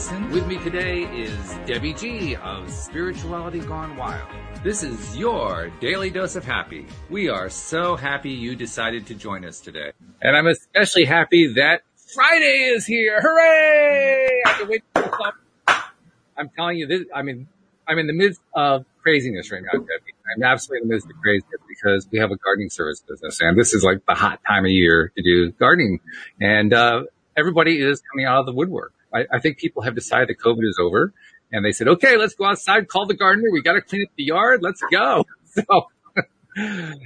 With me today is Debbie G of Spirituality Gone Wild. This is your daily dose of happy. We are so happy you decided to join us today. And I'm especially happy that Friday is here. Hooray! I can wait I'm telling you this, I mean, I'm in the midst of craziness right now, Debbie. I'm absolutely in the midst of craziness because we have a gardening service business and this is like the hot time of year to do gardening. And, uh, everybody is coming out of the woodwork. I, I think people have decided that COVID is over and they said, okay, let's go outside, call the gardener. We got to clean up the yard. Let's go. So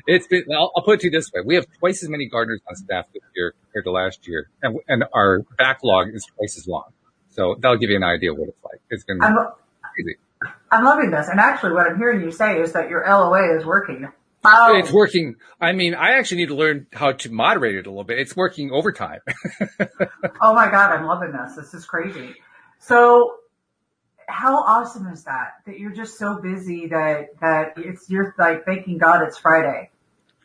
it's been, I'll, I'll, put it to you this way. We have twice as many gardeners on staff this year compared to last year and, and our backlog is twice as long. So that'll give you an idea of what it's like. It's been I'm, crazy. I'm loving this. And actually what I'm hearing you say is that your LOA is working. Oh. It's working. I mean, I actually need to learn how to moderate it a little bit. It's working overtime. oh my God. I'm loving this. This is crazy. So how awesome is that? That you're just so busy that, that it's, you're like thanking God it's Friday.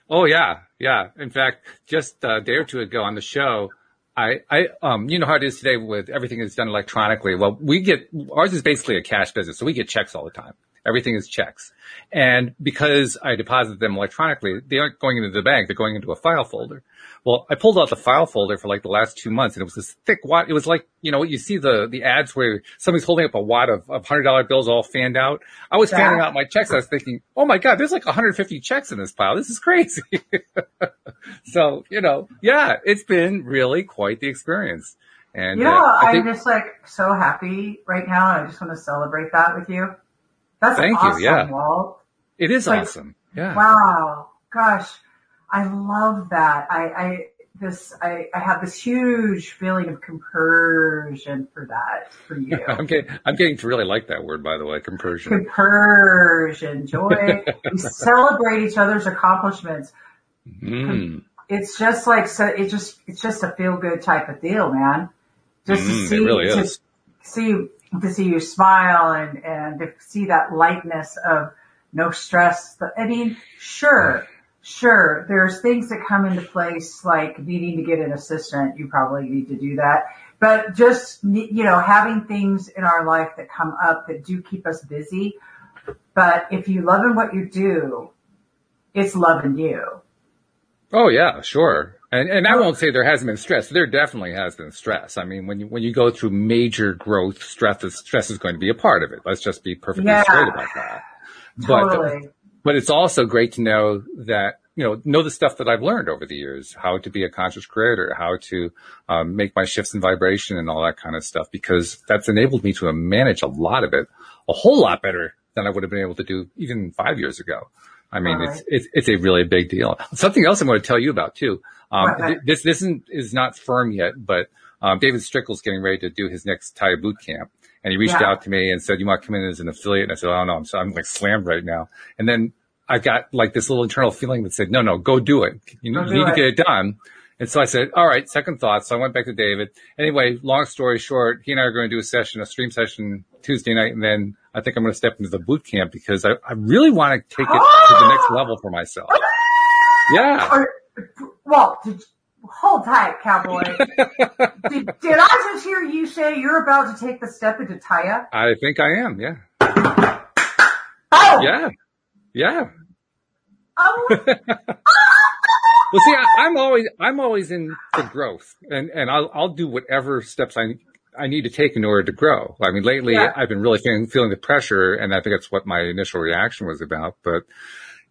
Oh yeah. Yeah. In fact, just a day or two ago on the show, I, I, um, you know how it is today with everything is done electronically. Well, we get, ours is basically a cash business. So we get checks all the time. Everything is checks. And because I deposit them electronically, they aren't going into the bank. They're going into a file folder. Well, I pulled out the file folder for like the last two months and it was this thick wad. It was like, you know, you see the, the ads where somebody's holding up a wad of, of hundred dollar bills all fanned out. I was yeah. fanning out my checks. I was thinking, oh my God, there's like 150 checks in this pile. This is crazy. so, you know, yeah, it's been really quite the experience. And you know, uh, I'm just like so happy right now. I just want to celebrate that with you. That's Thank awesome, you. Yeah. Walt. It is like, awesome. Yeah. Wow. Gosh. I love that. I, I, this, I, I have this huge feeling of compersion for that, for you. I'm getting, I'm getting to really like that word, by the way, compersion. Compersion, joy. we celebrate each other's accomplishments. Mm. It's just like, so it just, it's just a feel good type of deal, man. Just mm, to see, really to see to see you smile and, and to see that lightness of no stress. I mean, sure, sure, there's things that come into place like needing to get an assistant. You probably need to do that. But just, you know, having things in our life that come up that do keep us busy. But if you love in what you do, it's loving you. Oh yeah, sure. And, and I won't say there hasn't been stress. There definitely has been stress. I mean, when you, when you go through major growth, stress is, stress is going to be a part of it. Let's just be perfectly yeah. straight about that. Totally. But, but it's also great to know that, you know, know the stuff that I've learned over the years, how to be a conscious creator, how to um, make my shifts in vibration and all that kind of stuff, because that's enabled me to manage a lot of it a whole lot better than I would have been able to do even five years ago. I mean, right. it's, it's, it's a really big deal. Something else I'm going to tell you about too. Um, right. this, this isn't, is not firm yet, but, um, David Strickel's getting ready to do his next TYA boot camp. And he reached yeah. out to me and said, you want to come in as an affiliate? And I said, oh no, I'm, so I'm like slammed right now. And then I got like this little internal feeling that said, no, no, go do it. You, you need it. to get it done. And so I said, all right, second thought. So I went back to David. Anyway, long story short, he and I are going to do a session, a stream session Tuesday night. And then I think I'm going to step into the boot camp because I, I really want to take it to the next level for myself. Yeah. Well, did, hold tight, cowboy. did, did, I just hear you say you're about to take the step into TYA? I think I am. Yeah. Oh. Yeah. Yeah. Oh. Well, see, I, am always, I'm always in for growth and, and I'll, I'll do whatever steps I, I need to take in order to grow. I mean, lately yeah. I've been really feeling, feeling the pressure and I think that's what my initial reaction was about. But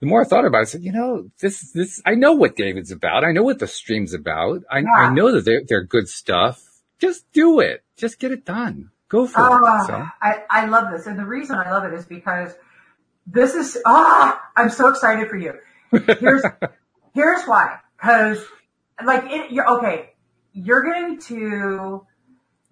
the more I thought about it, I said, you know, this, this, I know what David's about. I know what the stream's about. I, yeah. I know that they're, they're good stuff. Just do it. Just get it done. Go for uh, it. So. I, I love this. And the reason I love it is because this is, ah, I'm so excited for you. Here's, Here's why. Cause like it, you're okay. You're going to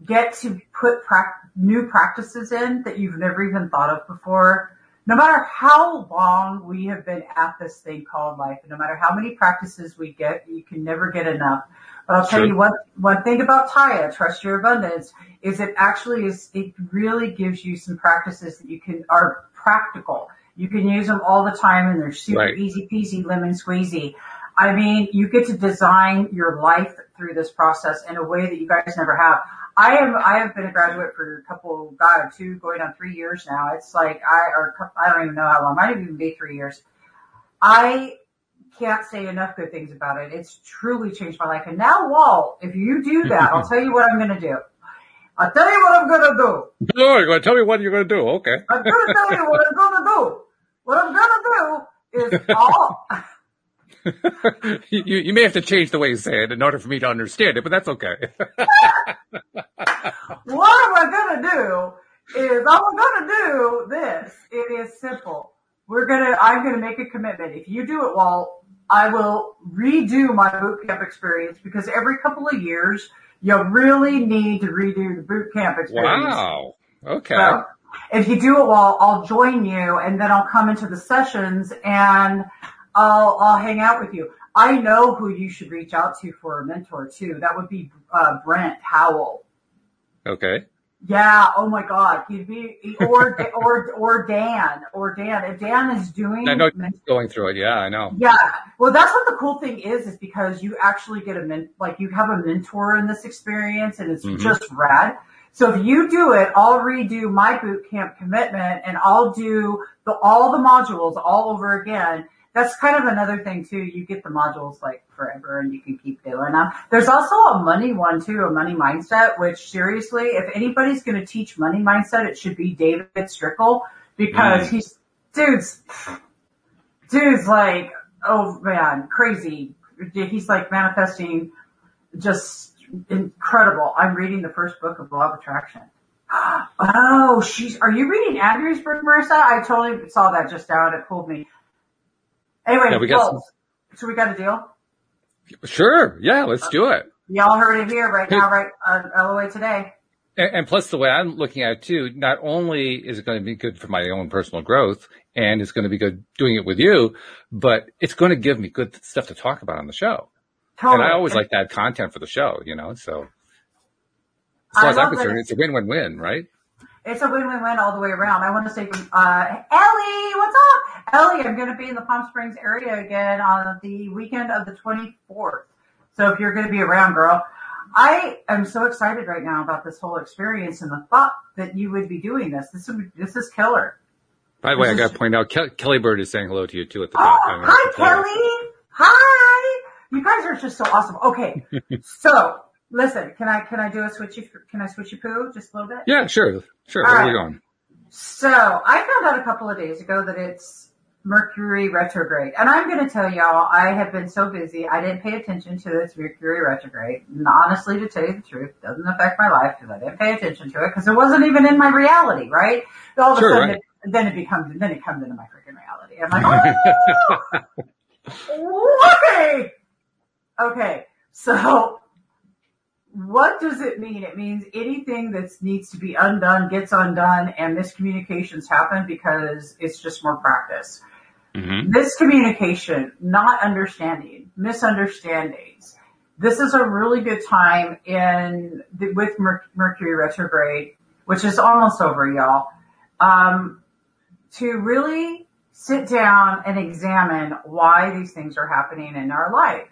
get to put pra- new practices in that you've never even thought of before. No matter how long we have been at this thing called life, and no matter how many practices we get, you can never get enough. But I'll tell sure. you one, one thing about TYA, trust your abundance, is it actually is, it really gives you some practices that you can, are practical. You can use them all the time and they're super right. easy peasy lemon squeezy. I mean, you get to design your life through this process in a way that you guys never have. I am, I have been a graduate for a couple, God, two, going on three years now. It's like I, or I don't even know how long, might even be three years. I can't say enough good things about it. It's truly changed my life. And now, Walt, if you do that, I'll tell you what I'm going to do. I'll tell you what I'm going to do. No, you're going to tell me what you're going to do. Okay. I'm going to tell you what I'm going to do. What I'm going to do is all. you, you may have to change the way you say it in order for me to understand it, but that's okay. what am I going to do is I'm going to do this. It is simple. We're going to, I'm going to make a commitment. If you do it, Walt, I will redo my boot camp experience because every couple of years you really need to redo the boot camp experience. Wow. Okay. So, if you do it well, I'll join you and then I'll come into the sessions and I'll, I'll hang out with you. I know who you should reach out to for a mentor too. That would be uh, Brent Howell. Okay. Yeah. Oh my God. He'd be, or, or, or Dan, or Dan. If Dan is doing. I know going through it. Yeah, I know. Yeah. Well, that's what the cool thing is, is because you actually get a men, like you have a mentor in this experience and it's mm-hmm. just rad. So if you do it, I'll redo my boot camp commitment and I'll do the, all the modules all over again that's kind of another thing too. You get the modules like forever and you can keep doing them. There's also a money one too, a money mindset, which seriously, if anybody's going to teach money mindset, it should be David Strickel because mm. he's, dude's, dude's like, oh man, crazy. He's like manifesting just incredible. I'm reading the first book of Law of Attraction. Oh, she's, are you reading Andrew's book, Marissa? I totally saw that just now and it pulled me. Anyway, yeah, we got well, some... so we got a deal? Sure. Yeah, let's do it. Y'all heard it here right now, right? Uh, LOA today. And, and, plus the way I'm looking at it too, not only is it going to be good for my own personal growth and it's going to be good doing it with you, but it's going to give me good stuff to talk about on the show. Totally. And I always like that content for the show, you know, so as far as I'm concerned, it's a win-win-win, right? It's a win-win-win all the way around. I want to say, uh, Ellie, what's up? Ellie, I'm going to be in the Palm Springs area again on the weekend of the 24th. So if you're going to be around, girl, I am so excited right now about this whole experience and the thought that you would be doing this. This is, this is killer. By the way, I got to point out, Ke- Kelly Bird is saying hello to you too at the top. Oh, hi, Kelly. Hi. You guys are just so awesome. Okay. so Listen, can I can I do a switchy? Can I switchy poo just a little bit? Yeah, sure, sure. All Where right. are we going? So I found out a couple of days ago that it's Mercury retrograde, and I'm going to tell y'all I have been so busy I didn't pay attention to this Mercury retrograde. And honestly, to tell you the truth, it doesn't affect my life because I didn't pay attention to it because it wasn't even in my reality. Right? All of sure, a sudden, right. it, then it becomes then it comes into my freaking reality. I'm like, oh, okay, okay. So what does it mean? It means anything that needs to be undone gets undone and miscommunications happen because it's just more practice. Mm-hmm. Miscommunication, not understanding, misunderstandings. This is a really good time in the, with Mercury retrograde, which is almost over, y'all, um, to really sit down and examine why these things are happening in our life.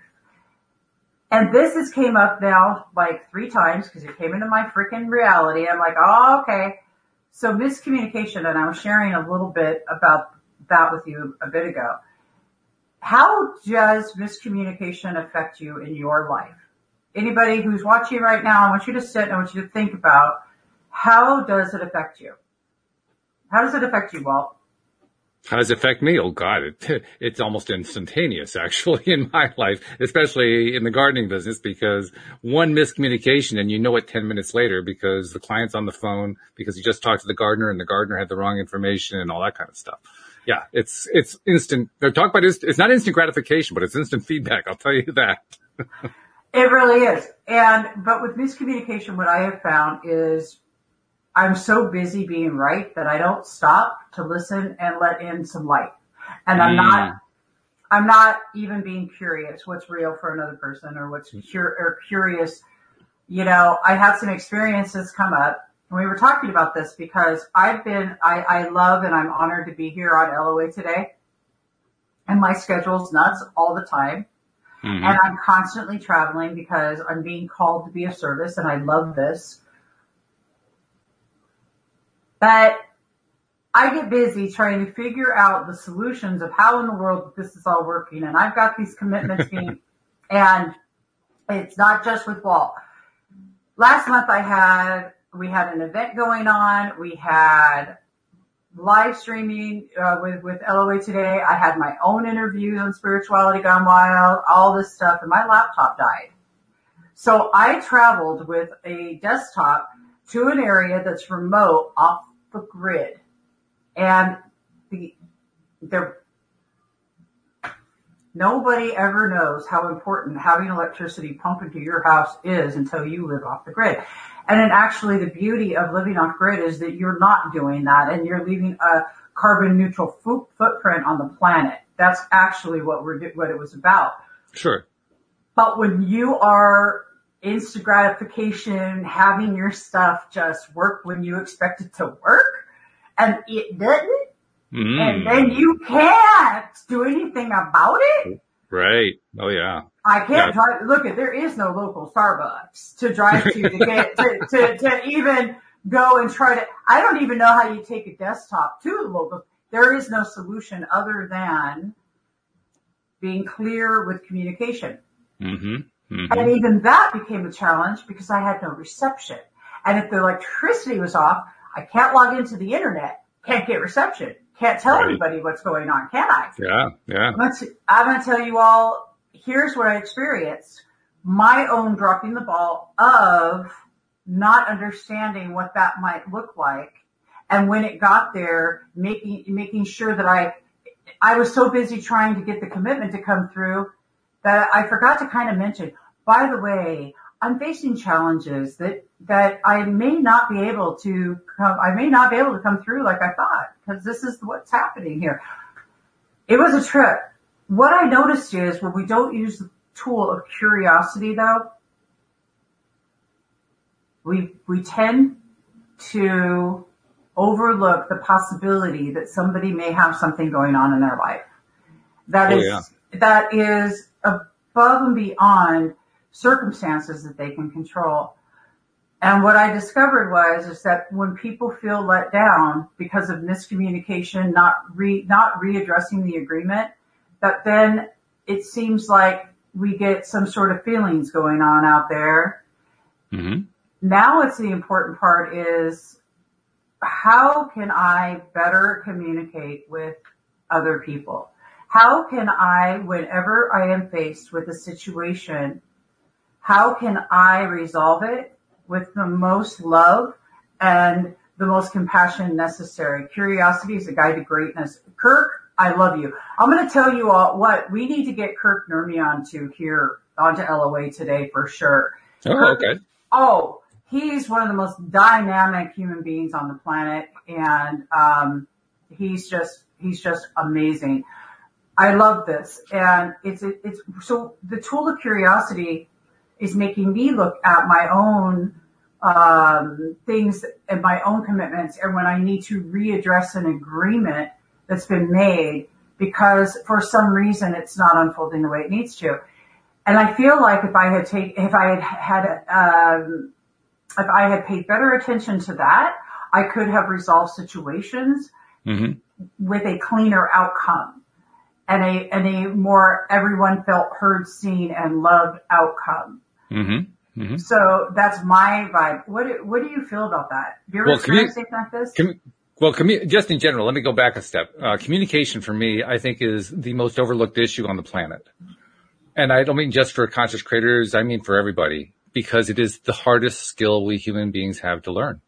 And this has came up now like three times because it came into my freaking reality. I'm like, oh, okay. So miscommunication, and I was sharing a little bit about that with you a bit ago. How does miscommunication affect you in your life? Anybody who's watching right now, I want you to sit and I want you to think about how does it affect you? How does it affect you, Walt? How does it affect me? Oh God, it, it's almost instantaneous actually in my life, especially in the gardening business because one miscommunication and you know it 10 minutes later because the client's on the phone because you just talked to the gardener and the gardener had the wrong information and all that kind of stuff. Yeah, it's, it's instant. Talking about it's, it's not instant gratification, but it's instant feedback. I'll tell you that. it really is. And, but with miscommunication, what I have found is I'm so busy being right that I don't stop to listen and let in some light. And I'm mm. not, I'm not even being curious what's real for another person or what's cur- or curious. You know, I had some experiences come up and we were talking about this because I've been, I, I love and I'm honored to be here on LOA today and my schedule's nuts all the time. Mm-hmm. And I'm constantly traveling because I'm being called to be of service and I love this. But I get busy trying to figure out the solutions of how in the world this is all working. And I've got these commitments being, and it's not just with Walt. Last month I had, we had an event going on. We had live streaming uh, with with LOA today. I had my own interview on Spirituality Gone Wild, all this stuff, and my laptop died. So I traveled with a desktop to an area that's remote off the grid, and the there nobody ever knows how important having electricity pump into your house is until you live off the grid. And then actually the beauty of living off grid is that you're not doing that and you're leaving a carbon neutral footprint on the planet. That's actually what we're, what it was about. Sure. But when you are instant gratification, having your stuff just work when you expect it to work and it didn't, mm. and then you can't do anything about it. Right. Oh yeah. I can't yeah. drive. Look at there is no local Starbucks to drive to to get to, to, to even go and try to. I don't even know how you take a desktop to the local. There is no solution other than being clear with communication. Mm-hmm. Mm-hmm. And even that became a challenge because I had no reception. And if the electricity was off, I can't log into the internet, can't get reception, can't tell right. anybody what's going on, can I? Yeah, yeah. Let's, I'm going to tell you all here's what I experienced. My own dropping the ball of not understanding what that might look like. And when it got there, making, making sure that I, I was so busy trying to get the commitment to come through that I forgot to kind of mention, by the way, I'm facing challenges that, that I may not be able to come, I may not be able to come through like I thought, because this is what's happening here. It was a trip what I noticed is when we don't use the tool of curiosity though, we, we tend to overlook the possibility that somebody may have something going on in their life. That oh, is, yeah. that is above and beyond circumstances that they can control. And what I discovered was, is that when people feel let down because of miscommunication, not re, not readdressing the agreement, that then it seems like we get some sort of feelings going on out there. Mm-hmm. Now it's the important part is how can I better communicate with other people? How can I, whenever I am faced with a situation, how can I resolve it with the most love and the most compassion necessary? Curiosity is a guide to greatness. Kirk I love you. I'm going to tell you all what we need to get Kirk Nurmi onto here onto LOA today for sure. Oh, Kirk, okay. Oh, he's one of the most dynamic human beings on the planet, and um, he's just he's just amazing. I love this, and it's it's so the tool of curiosity is making me look at my own um, things and my own commitments, and when I need to readdress an agreement that's been made because for some reason it's not unfolding the way it needs to. And I feel like if I had taken, if I had had, um, if I had paid better attention to that, I could have resolved situations mm-hmm. with a cleaner outcome and a, and a more everyone felt heard, seen and loved outcome. Mm-hmm. Mm-hmm. So that's my vibe. What do, what do you feel about that? Do you ever well, something like this? Well, commu- just in general, let me go back a step. Uh, communication for me, I think is the most overlooked issue on the planet. And I don't mean just for conscious creators. I mean for everybody because it is the hardest skill we human beings have to learn.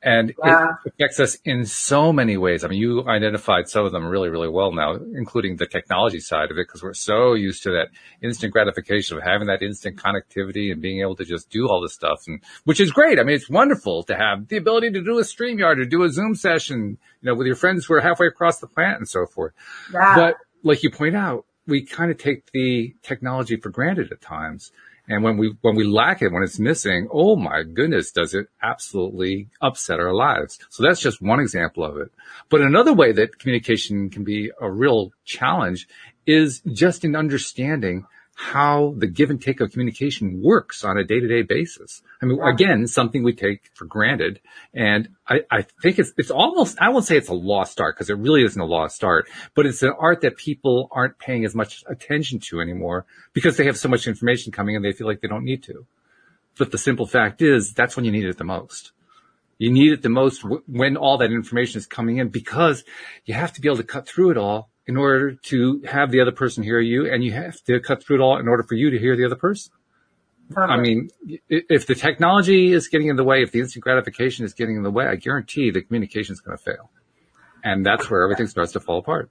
And it affects us in so many ways. I mean, you identified some of them really, really well now, including the technology side of it, because we're so used to that instant gratification of having that instant connectivity and being able to just do all this stuff. And which is great. I mean, it's wonderful to have the ability to do a StreamYard or do a Zoom session, you know, with your friends who are halfway across the planet and so forth. But like you point out, we kind of take the technology for granted at times. And when we, when we lack it, when it's missing, oh my goodness, does it absolutely upset our lives. So that's just one example of it. But another way that communication can be a real challenge is just in understanding how the give and take of communication works on a day to day basis. I mean, again, something we take for granted. And I, I think it's, it's almost, I won't say it's a lost art because it really isn't a lost art, but it's an art that people aren't paying as much attention to anymore because they have so much information coming and they feel like they don't need to. But the simple fact is that's when you need it the most. You need it the most when all that information is coming in because you have to be able to cut through it all in order to have the other person hear you and you have to cut through it all in order for you to hear the other person. I mean, if the technology is getting in the way, if the instant gratification is getting in the way, I guarantee the communication is going to fail. And that's where everything starts to fall apart.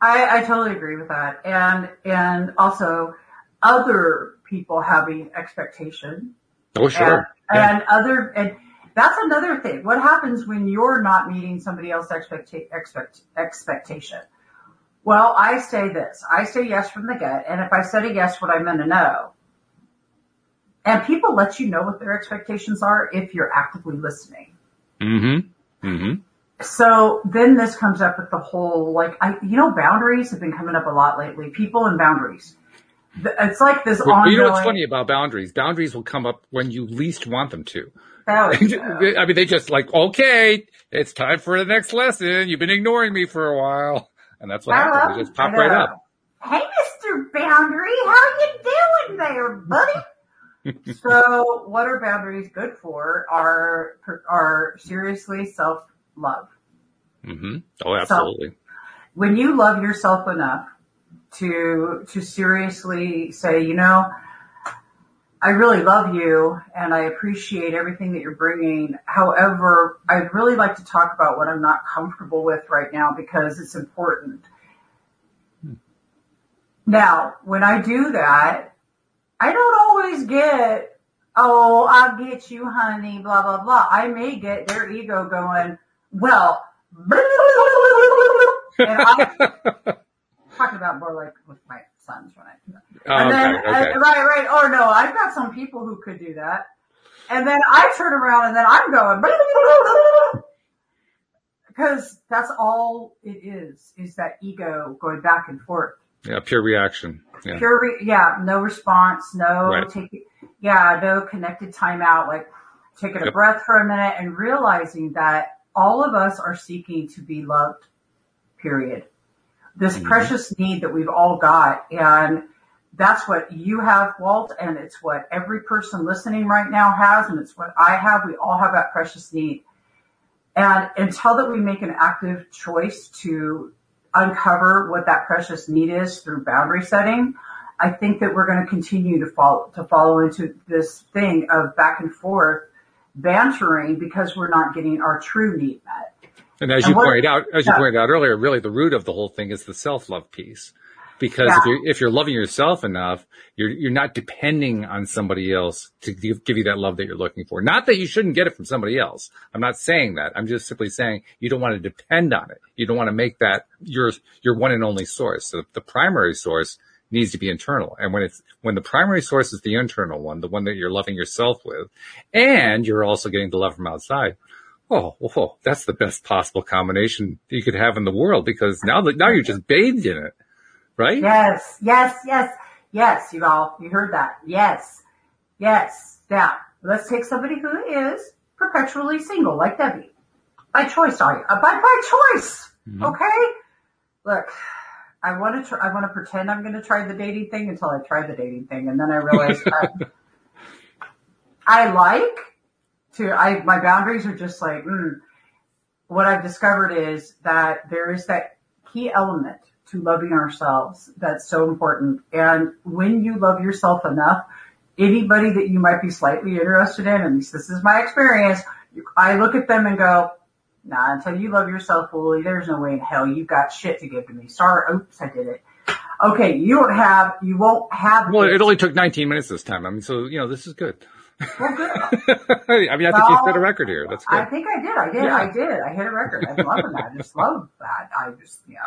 I, I totally agree with that. And, and also other people having expectation. Oh, sure. And, yeah. and other, and that's another thing. What happens when you're not meeting somebody else's expect, expect, expectation? Well, I say this. I say yes from the get. And if I said a yes, what I meant a no. And people let you know what their expectations are if you're actively listening. Mm-hmm. Mm-hmm. So then this comes up with the whole, like, I, you know, boundaries have been coming up a lot lately. People and boundaries. It's like this well, ongoing. You know what's funny about boundaries? Boundaries will come up when you least want them to. I mean, they just like, okay, it's time for the next lesson. You've been ignoring me for a while. And that's what Hello? happens. It just pop right up. Hey, Mr. Boundary, how you doing there, buddy? so what are boundaries good for? Are, are seriously self-love. Mm-hmm. Oh, absolutely. So, when you love yourself enough to, to seriously say, you know, I really love you and I appreciate everything that you're bringing. However, I'd really like to talk about what I'm not comfortable with right now because it's important. Hmm. Now, when I do that, I don't always get, oh, I'll get you, honey, blah, blah, blah. I may get their ego going, well, and I'm talking about more like with my sons when I do that. Oh, and then, okay. And, right, right. Oh no, I've got some people who could do that. And then I turn around and then I'm going, because that's all it is, is that ego going back and forth. Yeah, pure reaction. Yeah. Pure, re- yeah, no response, no right. take, yeah, no connected timeout, like taking yep. a breath for a minute and realizing that all of us are seeking to be loved, period. This mm-hmm. precious need that we've all got and that's what you have, Walt, and it's what every person listening right now has, and it's what I have. We all have that precious need. And until that we make an active choice to uncover what that precious need is through boundary setting, I think that we're going to continue to fall to follow into this thing of back and forth bantering because we're not getting our true need met. And as and you what, pointed out, as you pointed out earlier, really the root of the whole thing is the self-love piece. Because yeah. if you're, if you're loving yourself enough, you're, you're not depending on somebody else to give, give you that love that you're looking for. Not that you shouldn't get it from somebody else. I'm not saying that. I'm just simply saying you don't want to depend on it. You don't want to make that your, your one and only source. So the primary source needs to be internal. And when it's, when the primary source is the internal one, the one that you're loving yourself with, and you're also getting the love from outside, Oh, whoa, that's the best possible combination you could have in the world because now that now you're just bathed in it right? Yes, yes, yes, yes, you all, you heard that. Yes, yes. Now, let's take somebody who is perpetually single, like Debbie. By choice, are you? Uh, by, by choice. Mm-hmm. Okay? Look, I want to try, I want to pretend I'm going to try the dating thing until I try the dating thing. And then I realize I, I like to, I, my boundaries are just like, mm. what I've discovered is that there is that key element to loving ourselves. That's so important. And when you love yourself enough, anybody that you might be slightly interested in, at least this is my experience, I look at them and go, nah, until you love yourself fully, there's no way in hell you've got shit to give to me. Sorry. Oops, I did it. Okay. You don't have, you won't have. Well, it only took 19 minutes this time. I mean, so, you know, this is good. Well, good. I mean, I think well, you set a record here. That's good. I think I did. I did. Yeah. I did. I hit a record. I'm loving that. I just love that. I just, you know,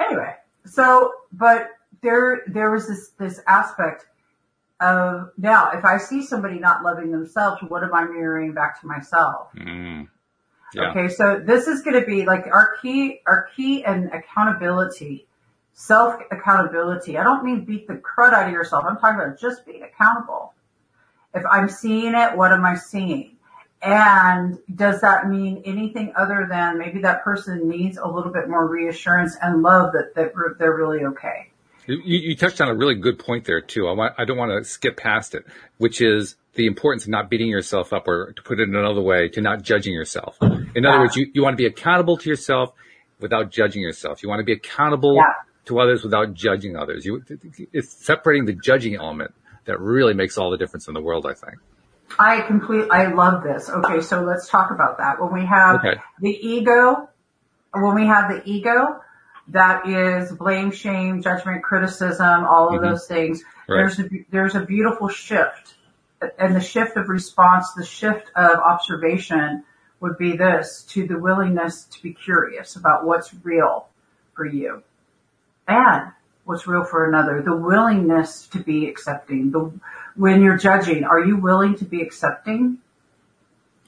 Anyway, so, but there, there was this, this aspect of now, if I see somebody not loving themselves, what am I mirroring back to myself? Mm. Yeah. Okay. So this is going to be like our key, our key and accountability self accountability. I don't mean beat the crud out of yourself. I'm talking about just being accountable. If I'm seeing it, what am I seeing? And does that mean anything other than maybe that person needs a little bit more reassurance and love that, that they're really okay? You, you touched on a really good point there too. I want, I don't want to skip past it, which is the importance of not beating yourself up or to put it another way, to not judging yourself. In yeah. other words, you, you want to be accountable to yourself without judging yourself. You want to be accountable yeah. to others without judging others. You, it's separating the judging element that really makes all the difference in the world, I think. I complete, I love this. Okay. So let's talk about that. When we have okay. the ego, when we have the ego, that is blame, shame, judgment, criticism, all of mm-hmm. those things. Right. There's a, there's a beautiful shift and the shift of response, the shift of observation would be this to the willingness to be curious about what's real for you and what's real for another. The willingness to be accepting. The, when you're judging, are you willing to be accepting?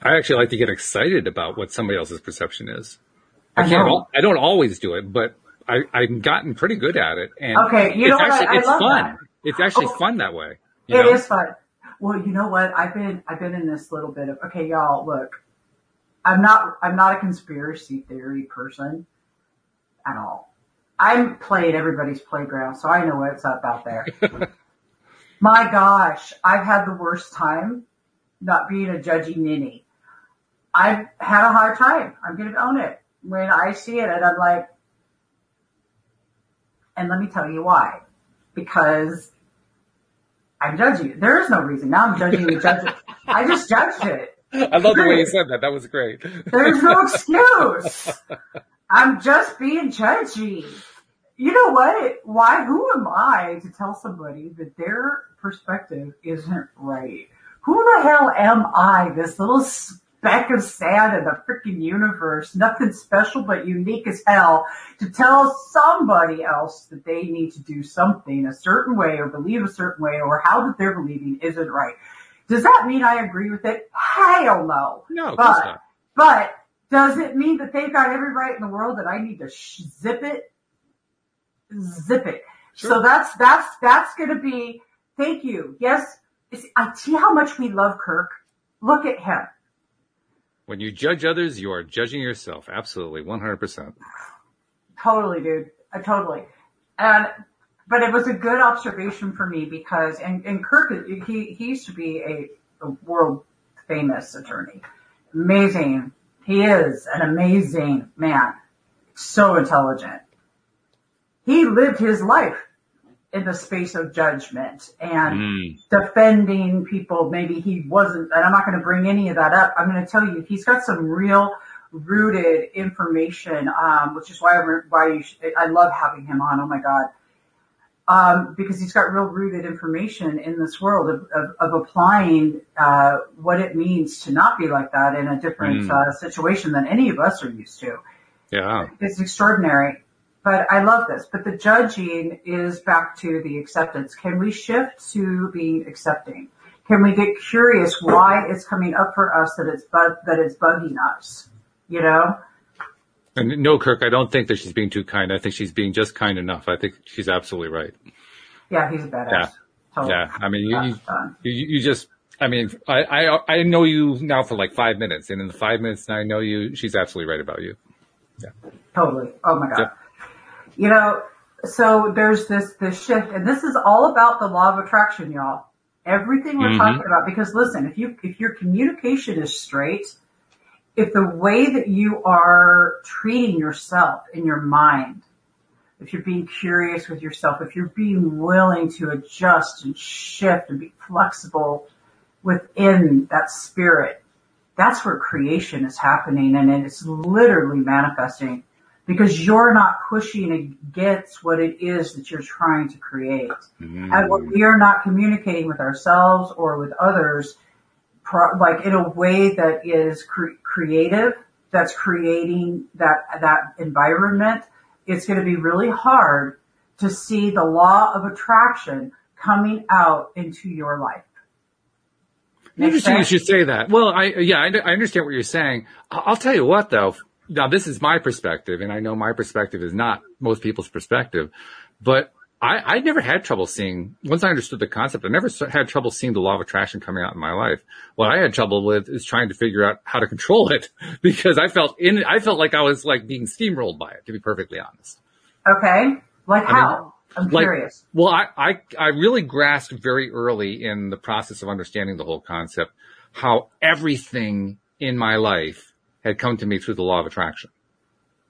I actually like to get excited about what somebody else's perception is. I, I can't, I don't always do it, but I, I've gotten pretty good at it. And okay, you know it's actually, I, I it's fun. That. It's actually oh, fun that way. It know? is fun. Well, you know what? I've been, I've been in this little bit of, okay, y'all, look, I'm not, I'm not a conspiracy theory person at all. I'm playing everybody's playground, so I know what's up out there. My gosh, I've had the worst time not being a judgy ninny. I've had a hard time. I'm going to own it. When I see it and I'm like, and let me tell you why. Because I'm judging it. There is no reason. Now I'm judging the judge. I just judged it. I love the way you said that. That was great. There's no excuse. I'm just being judgy. You know what? Why, who am I to tell somebody that their perspective isn't right? Who the hell am I, this little speck of sand in the freaking universe, nothing special but unique as hell, to tell somebody else that they need to do something a certain way or believe a certain way or how that they're believing isn't right. Does that mean I agree with it? Hell no. No, but, but does it mean that they've got every right in the world that I need to sh- zip it? Zip it. Sure. So that's, that's, that's going to be, thank you. Yes. I see how much we love Kirk. Look at him. When you judge others, you are judging yourself. Absolutely. 100%. Totally, dude. Uh, totally. And, but it was a good observation for me because, and, and Kirk, he, he used to be a, a world famous attorney. Amazing. He is an amazing man. So intelligent. He lived his life in the space of judgment and mm. defending people. Maybe he wasn't, and I'm not going to bring any of that up. I'm going to tell you, he's got some real rooted information, um, which is why, I, why should, I love having him on. Oh my God. Um, because he's got real rooted information in this world of, of, of applying, uh, what it means to not be like that in a different, mm. uh, situation than any of us are used to. Yeah. It's extraordinary. But I love this. But the judging is back to the acceptance. Can we shift to being accepting? Can we get curious why it's coming up for us that it's bu- that it's bugging us? You know? And no, Kirk, I don't think that she's being too kind. I think she's being just kind enough. I think she's absolutely right. Yeah, he's a badass. Yeah. Totally. Yeah. I mean, you, you, you, just, I mean, I, I, I know you now for like five minutes and in the five minutes I know you, she's absolutely right about you. Yeah. Totally. Oh my God. Yep. You know, so there's this, this shift and this is all about the law of attraction, y'all. Everything we're mm-hmm. talking about, because listen, if you, if your communication is straight, if the way that you are treating yourself in your mind, if you're being curious with yourself, if you're being willing to adjust and shift and be flexible within that spirit, that's where creation is happening and it's literally manifesting because you're not pushing against what it is that you're trying to create. Mm. And when we are not communicating with ourselves or with others, pro- like in a way that is cre- creative, that's creating that, that environment, it's going to be really hard to see the law of attraction coming out into your life. Interesting you should say that. Well, I, yeah, I, I understand what you're saying. I'll tell you what though, now this is my perspective and I know my perspective is not most people's perspective, but I, I never had trouble seeing, once I understood the concept, I never had trouble seeing the law of attraction coming out in my life. What I had trouble with is trying to figure out how to control it because I felt in, I felt like I was like being steamrolled by it, to be perfectly honest. Okay. Like I how? Mean, I'm like, curious. Well, I, I, I really grasped very early in the process of understanding the whole concept how everything in my life had come to me through the law of attraction.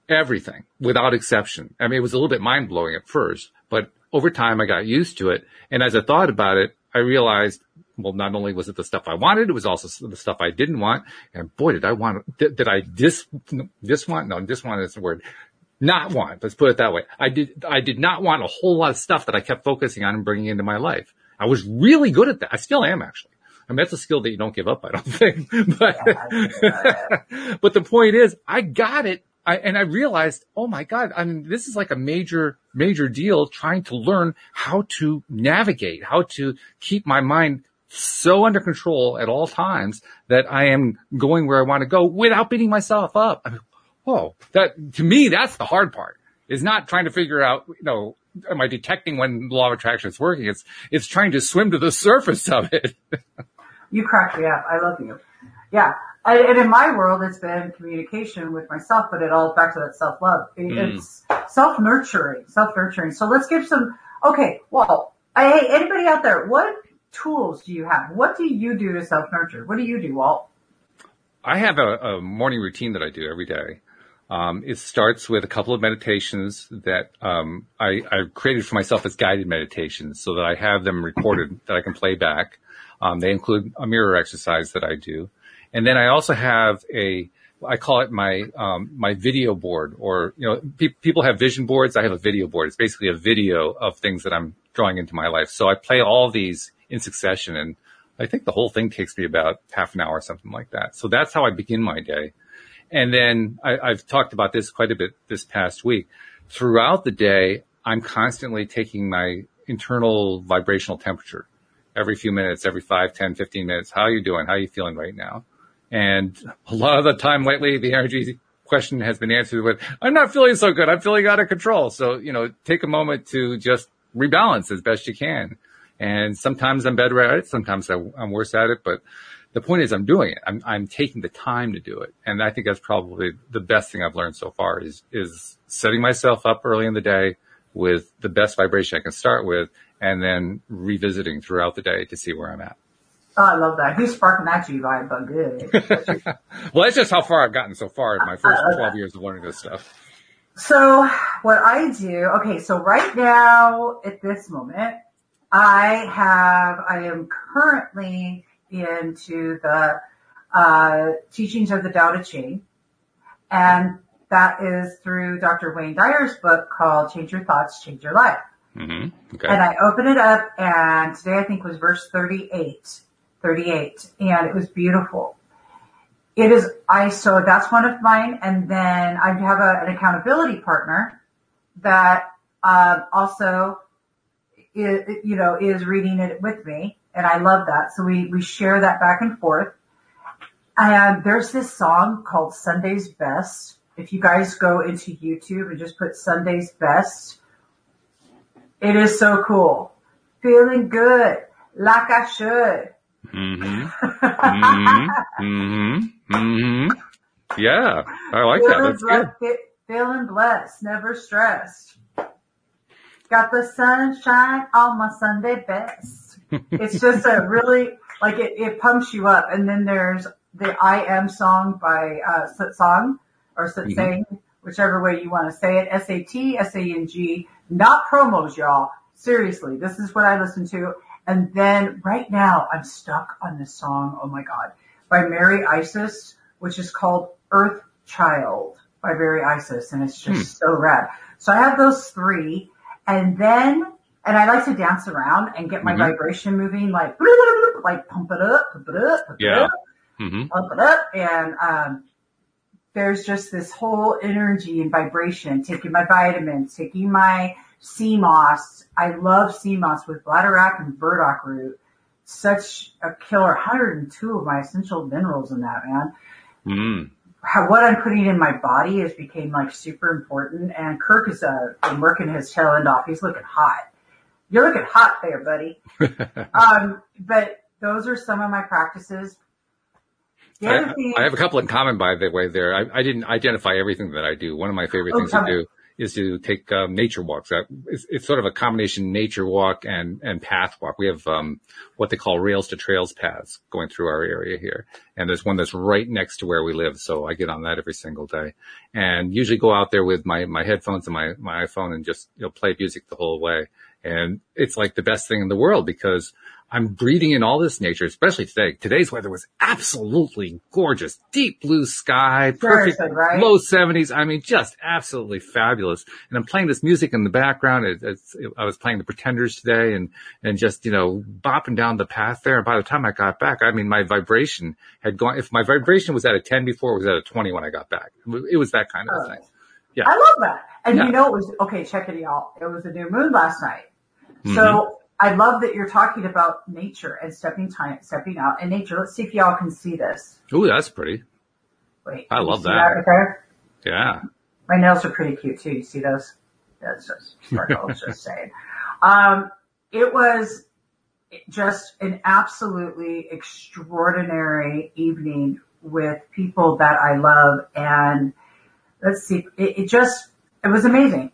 Everything without exception. I mean, it was a little bit mind blowing at first, but over time I got used to it. And as I thought about it, I realized, well, not only was it the stuff I wanted, it was also the stuff I didn't want. And boy, did I want, did, did I dis, dis want? No, dis want is the word. Not want. Let's put it that way. I did, I did not want a whole lot of stuff that I kept focusing on and bringing into my life. I was really good at that. I still am actually. I mean, that's a skill that you don't give up, I don't think. But, but the point is, I got it I, and I realized, oh my God, I mean, this is like a major, major deal trying to learn how to navigate, how to keep my mind so under control at all times that I am going where I want to go without beating myself up. I mean, whoa, that to me, that's the hard part is not trying to figure out, you know, am I detecting when the law of attraction is working? It's, it's trying to swim to the surface of it. you crack me up. I love you. Yeah. And in my world, it's been communication with myself, but it all back to that self love. Mm. It's self nurturing, self nurturing. So let's give some. Okay, well, hey, anybody out there, what tools do you have? What do you do to self nurture? What do you do, Walt? I have a, a morning routine that I do every day. Um, it starts with a couple of meditations that um, I, I've created for myself as guided meditations, so that I have them recorded that I can play back. Um, they include a mirror exercise that I do. And then I also have a, I call it my, um, my video board or, you know, pe- people have vision boards. I have a video board. It's basically a video of things that I'm drawing into my life. So I play all these in succession and I think the whole thing takes me about half an hour or something like that. So that's how I begin my day. And then I, I've talked about this quite a bit this past week. Throughout the day, I'm constantly taking my internal vibrational temperature every few minutes, every 5, 10, 15 minutes. How are you doing? How are you feeling right now? And a lot of the time lately, the energy question has been answered with, I'm not feeling so good. I'm feeling out of control. So, you know, take a moment to just rebalance as best you can. And sometimes I'm better at it. Sometimes I'm worse at it, but the point is I'm doing it. I'm, I'm taking the time to do it. And I think that's probably the best thing I've learned so far is, is setting myself up early in the day with the best vibration I can start with and then revisiting throughout the day to see where I'm at. Oh, I love that. He's sparking that G vibe, but good. well, that's just how far I've gotten so far in my first 12 years of learning this stuff. So what I do, okay, so right now at this moment, I have, I am currently into the, uh, teachings of the Tao Te Ching. And that is through Dr. Wayne Dyer's book called Change Your Thoughts, Change Your Life. Mm-hmm. Okay. And I open it up and today I think was verse 38. 38 and it was beautiful. It is, I, so that's one of mine. And then I have a, an accountability partner that, um, also is, you know, is reading it with me. And I love that. So we, we share that back and forth. And there's this song called Sunday's Best. If you guys go into YouTube and just put Sunday's Best, it is so cool. Feeling good, like I should. Mm-hmm. mm-hmm. mm-hmm. Mm-hmm. Yeah, I like that. That's good. Feeling blessed, never stressed. Got the sunshine on my Sunday best. it's just a really like it, it pumps you up. And then there's the I Am song by uh, Song or Satsang, mm-hmm. whichever way you want to say it. S A T S A N G. Not promos, y'all. Seriously, this is what I listen to. And then right now I'm stuck on this song. Oh my God by Mary Isis, which is called Earth Child by Mary Isis. And it's just hmm. so rad. So I have those three and then, and I like to dance around and get my mm-hmm. vibration moving, like, like pump it up, pump it up, pump yeah. it up, mm-hmm. pump it up. And, um, there's just this whole energy and vibration, taking my vitamins, taking my sea moss. I love sea moss with bladderwrack and burdock root. Such a killer. 102 of my essential minerals in that, man. Mm. how, what I'm putting in my body has became like super important. And Kirk has uh, been working his tail end off. He's looking hot. You're looking hot there, buddy. um, but those are some of my practices. I, thing, I, have a couple in common, by the way. There, I, I, didn't identify everything that I do. One of my favorite oh, things to do is to take um, nature walks. It's, it's, sort of a combination nature walk and and path walk. We have um, what they call rails to trails paths going through our area here, and there's one that's right next to where we live. So I get on that every single day, and usually go out there with my my headphones and my my iPhone and just you know play music the whole way. And it's like the best thing in the world because I'm breathing in all this nature, especially today. Today's weather was absolutely gorgeous. Deep blue sky, perfect, right? low seventies. I mean, just absolutely fabulous. And I'm playing this music in the background. It, it, I was playing the Pretenders today and, and just, you know, bopping down the path there. And by the time I got back, I mean, my vibration had gone, if my vibration was at a 10 before, it was at a 20 when I got back. It was that kind of oh. thing. Yeah. I love that. And yeah. you know, it was, okay, check it y'all. It was a new moon last night. Mm-hmm. I love that you're talking about nature and stepping time, stepping out in nature. Let's see if y'all can see this. Ooh, that's pretty. Wait, I love that. that right there? Yeah. My nails are pretty cute too. You see those? That's just sparkle. just saying. Um, it was just an absolutely extraordinary evening with people that I love, and let's see, it, it just it was amazing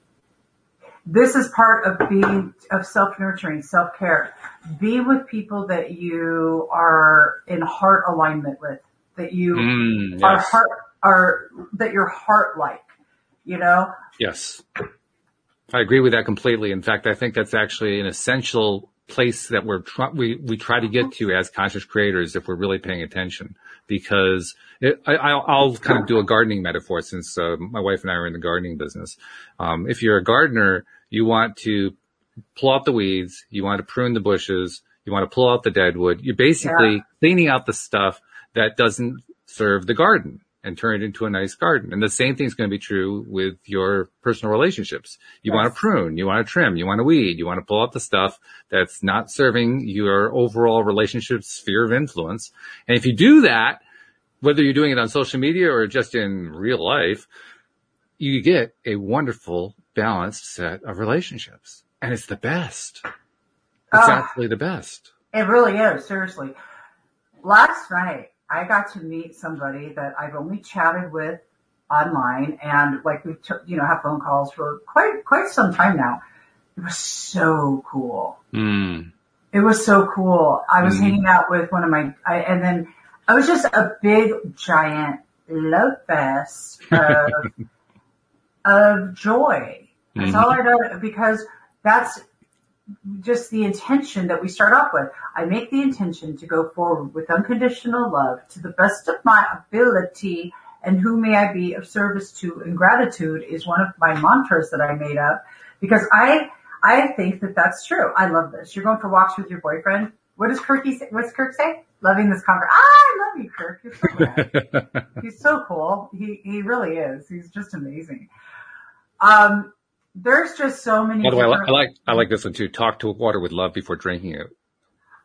this is part of being of self-nurturing, self-care. Be with people that you are in heart alignment with, that you mm, yes. are heart are that your heart like, you know? Yes. I agree with that completely. In fact, I think that's actually an essential place that we're try- we we try to get to as conscious creators if we're really paying attention because it, I, will kind of do a gardening metaphor since uh, my wife and I are in the gardening business. Um, if you're a gardener, you want to pull out the weeds, you want to prune the bushes, you want to pull out the dead wood. You're basically yeah. cleaning out the stuff that doesn't serve the garden and turn it into a nice garden. And the same thing is going to be true with your personal relationships. You yes. want to prune, you want to trim, you want to weed, you want to pull out the stuff that's not serving your overall relationship sphere of influence. And if you do that, whether you're doing it on social media or just in real life, you get a wonderful balanced set of relationships. And it's the best. It's absolutely the best. It really is, seriously. Last night, I got to meet somebody that I've only chatted with online and like we took, you know, have phone calls for quite, quite some time now. It was so cool. Mm. It was so cool. I was mm. hanging out with one of my, I, and then I was just a big giant love fest of, of joy. That's mm-hmm. all I know because that's just the intention that we start off with. I make the intention to go forward with unconditional love to the best of my ability and who may I be of service to and gratitude is one of my mantras that I made up because I, I think that that's true. I love this. You're going for walks with your boyfriend. What does Kirky say? What's Kirk say? Loving this conversation. Ah, I love you, Kirk. You're so He's so cool. He, he really is. He's just amazing. Um, there's just so many. By the way, I like, I like this one too. Talk to water with love before drinking it.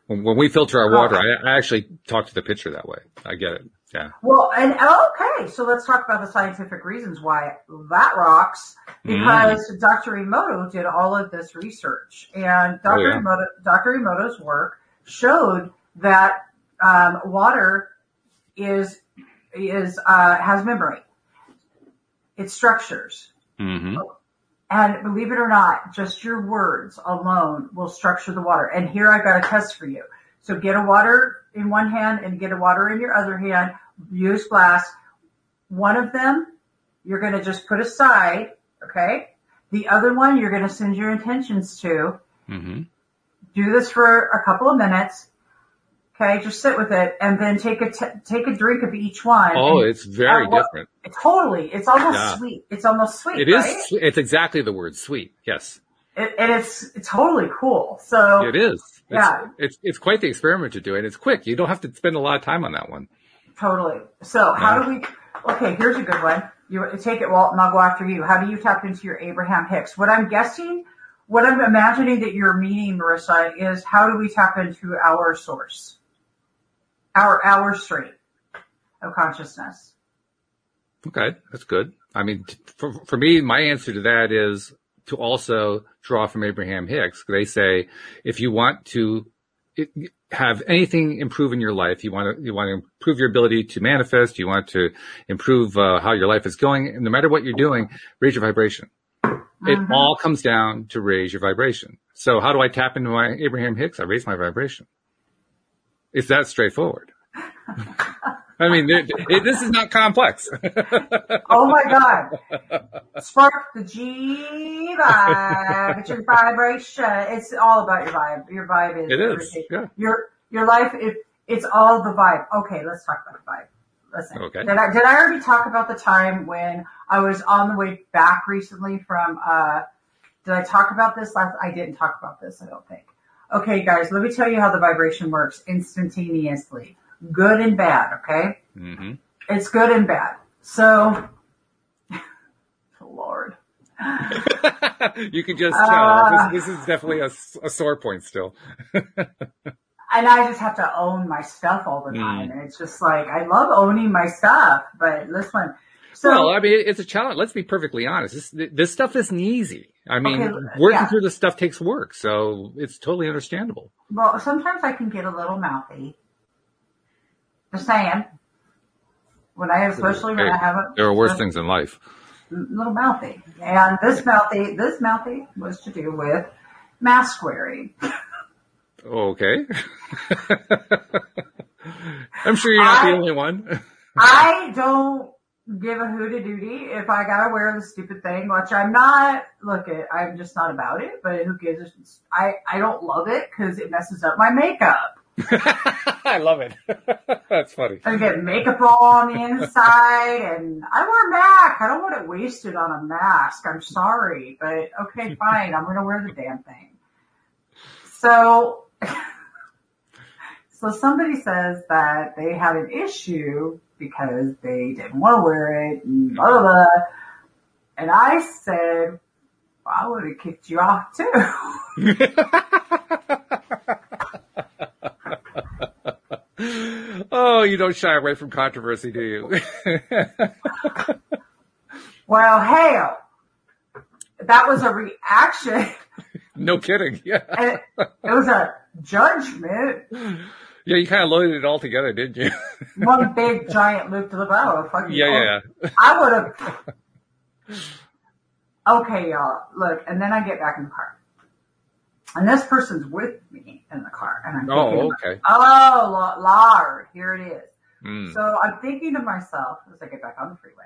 When, when we filter our water, I, I, actually talk to the pitcher that way. I get it. Yeah. Well, and okay, so let's talk about the scientific reasons why that rocks. Because mm. Dr. Emoto did all of this research, and Dr. Oh, yeah. Emoto, Dr. Emoto's work showed that um, water is is uh, has memory. It structures. Mm-hmm. And believe it or not, just your words alone will structure the water. And here I've got a test for you. So get a water in one hand and get a water in your other hand. Use glass. One of them you're going to just put aside. Okay. The other one you're going to send your intentions to. Mm-hmm. Do this for a couple of minutes Okay, just sit with it and then take a t- take a drink of each one. Oh, it's very different. totally, it's almost yeah. sweet. It's almost sweet. It right? is. It's exactly the word sweet. Yes. It, and it's, it's totally cool. So it is. It's, yeah. It's it's quite the experiment to do, and it's quick. You don't have to spend a lot of time on that one. Totally. So how yeah. do we? Okay, here's a good one. You take it, Walt, and I'll go after you. How do you tap into your Abraham Hicks? What I'm guessing, what I'm imagining that you're meaning, Marissa, is how do we tap into our source? Our our stream of consciousness. Okay, that's good. I mean, for, for me, my answer to that is to also draw from Abraham Hicks. They say if you want to have anything improve in your life, you want to you want to improve your ability to manifest, you want to improve uh, how your life is going, and no matter what you're doing, raise your vibration. Mm-hmm. It all comes down to raise your vibration. So how do I tap into my Abraham Hicks? I raise my vibration. It's that straightforward. I mean, it, this is not complex. oh my God. Spark the G vibe. It's your vibration. It's all about your vibe. Your vibe is. It is. Yeah. Your, your life, it, it's all the vibe. Okay, let's talk about the vibe. Listen. Okay. Did I, did I already talk about the time when I was on the way back recently from, uh, did I talk about this last? I didn't talk about this, I don't think. Okay, guys, let me tell you how the vibration works instantaneously good and bad, okay? Mm-hmm. It's good and bad. So, Lord. you can just tell. Uh, this, this, is definitely a, a sore point still. and I just have to own my stuff all the time. Mm. And it's just like, I love owning my stuff, but this one, so, well, I mean, it's a challenge. Let's be perfectly honest. This, this stuff isn't easy. I mean, okay, working yeah. through this stuff takes work, so it's totally understandable. Well, sometimes I can get a little mouthy, just saying. When I, especially when I haven't. There are worse things in life. Little mouthy. And this mouthy, this mouthy was to do with mask wearing. Oh, okay. I'm sure you're not I, the only one. I don't give a hoot a duty if I gotta wear the stupid thing, which I'm not, look it, I'm just not about it, but who gives I, I don't love it because it messes up my makeup. I love it. That's funny. I get makeup all on the inside and I wear a mask. I don't want it wasted on a mask. I'm sorry, but okay, fine. I'm going to wear the damn thing. So, so somebody says that they had an issue because they didn't want to wear it and blah, blah, blah. And I said, well, I would have kicked you off too. oh, you don't shy away from controversy, do you? well, hell, that was a reaction. No kidding. Yeah. it, it was a judgment. Yeah, you kind of loaded it all together, didn't you? One big giant loop to the bow. Yeah, yeah, yeah. I would have. Okay, y'all. Look, and then I get back in the car. And this person's with me in the car. And I'm oh, okay. oh, Lord, here it is. Mm. So I'm thinking to myself as I get back on the freeway,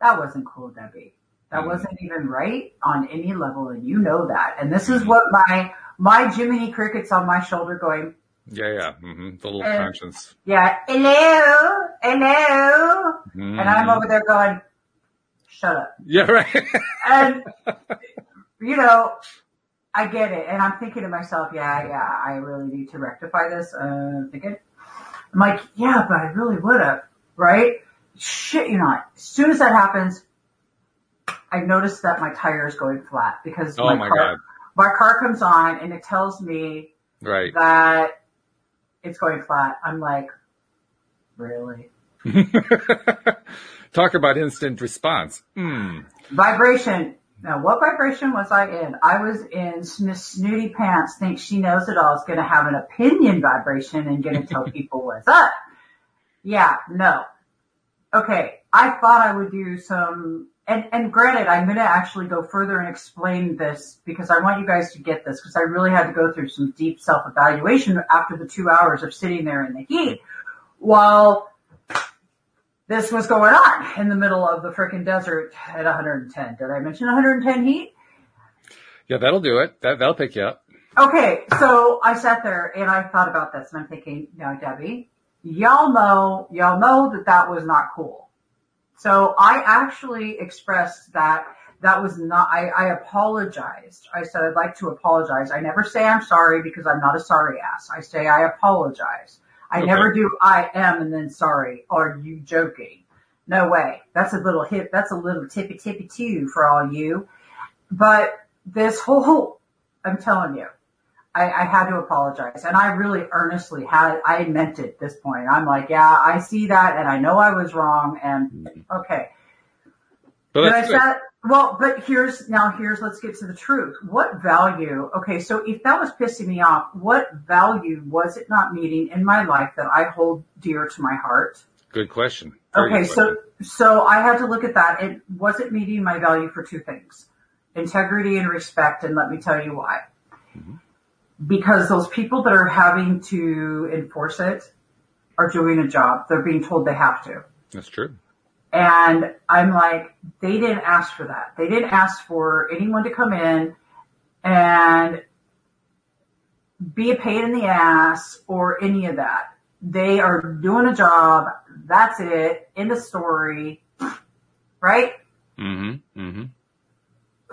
that wasn't cool, Debbie. That mm. wasn't even right on any level, and you know that. And this is what my my Jiminy Cricket's on my shoulder going. Yeah, yeah, mm-hmm. the little and, conscience. Yeah, hello, hello, mm. and I'm over there going, shut up. Yeah, right. and you know, I get it. And I'm thinking to myself, yeah, yeah, I really need to rectify this. Uh, thinking, I'm like, yeah, but I really would have, right? Shit, you know, as soon as that happens, I notice that my tire is going flat because oh my, my car, God. my car comes on and it tells me right. that it's going flat. I'm like, really? Talk about instant response. Mm. Vibration now, what vibration was I in? I was in Snooty Pants, thinks she knows it all, is going to have an opinion vibration and going to tell people what's up. Yeah, no. Okay, I thought I would do some, and, and granted, I'm going to actually go further and explain this because I want you guys to get this because I really had to go through some deep self-evaluation after the two hours of sitting there in the heat while this was going on in the middle of the freaking desert at 110. Did I mention 110 heat? Yeah, that'll do it. That, that'll pick you up. Okay. So I sat there and I thought about this and I'm thinking, now Debbie, y'all know, y'all know that that was not cool. So I actually expressed that that was not, I, I apologized. I said, I'd like to apologize. I never say I'm sorry because I'm not a sorry ass. I say I apologize. I okay. never do I am and then sorry. Are you joking? No way. That's a little hip. That's a little tippy tippy too for all you. But this whole, I'm telling you, I, I had to apologize. And I really earnestly had, I meant it at this point. I'm like, yeah, I see that and I know I was wrong and mm-hmm. okay. But I said, well, but here's, now here's, let's get to the truth. What value, okay, so if that was pissing me off, what value was it not meeting in my life that I hold dear to my heart? Good question. Very okay, good question. so, so I had to look at that. It wasn't meeting my value for two things. Integrity and respect, and let me tell you why. Mm-hmm because those people that are having to enforce it are doing a job. They're being told they have to. That's true. And I'm like, they didn't ask for that. They didn't ask for anyone to come in and be a pain in the ass or any of that. They are doing a job. That's it. In the story. Right? Mm-hmm. Mm-hmm.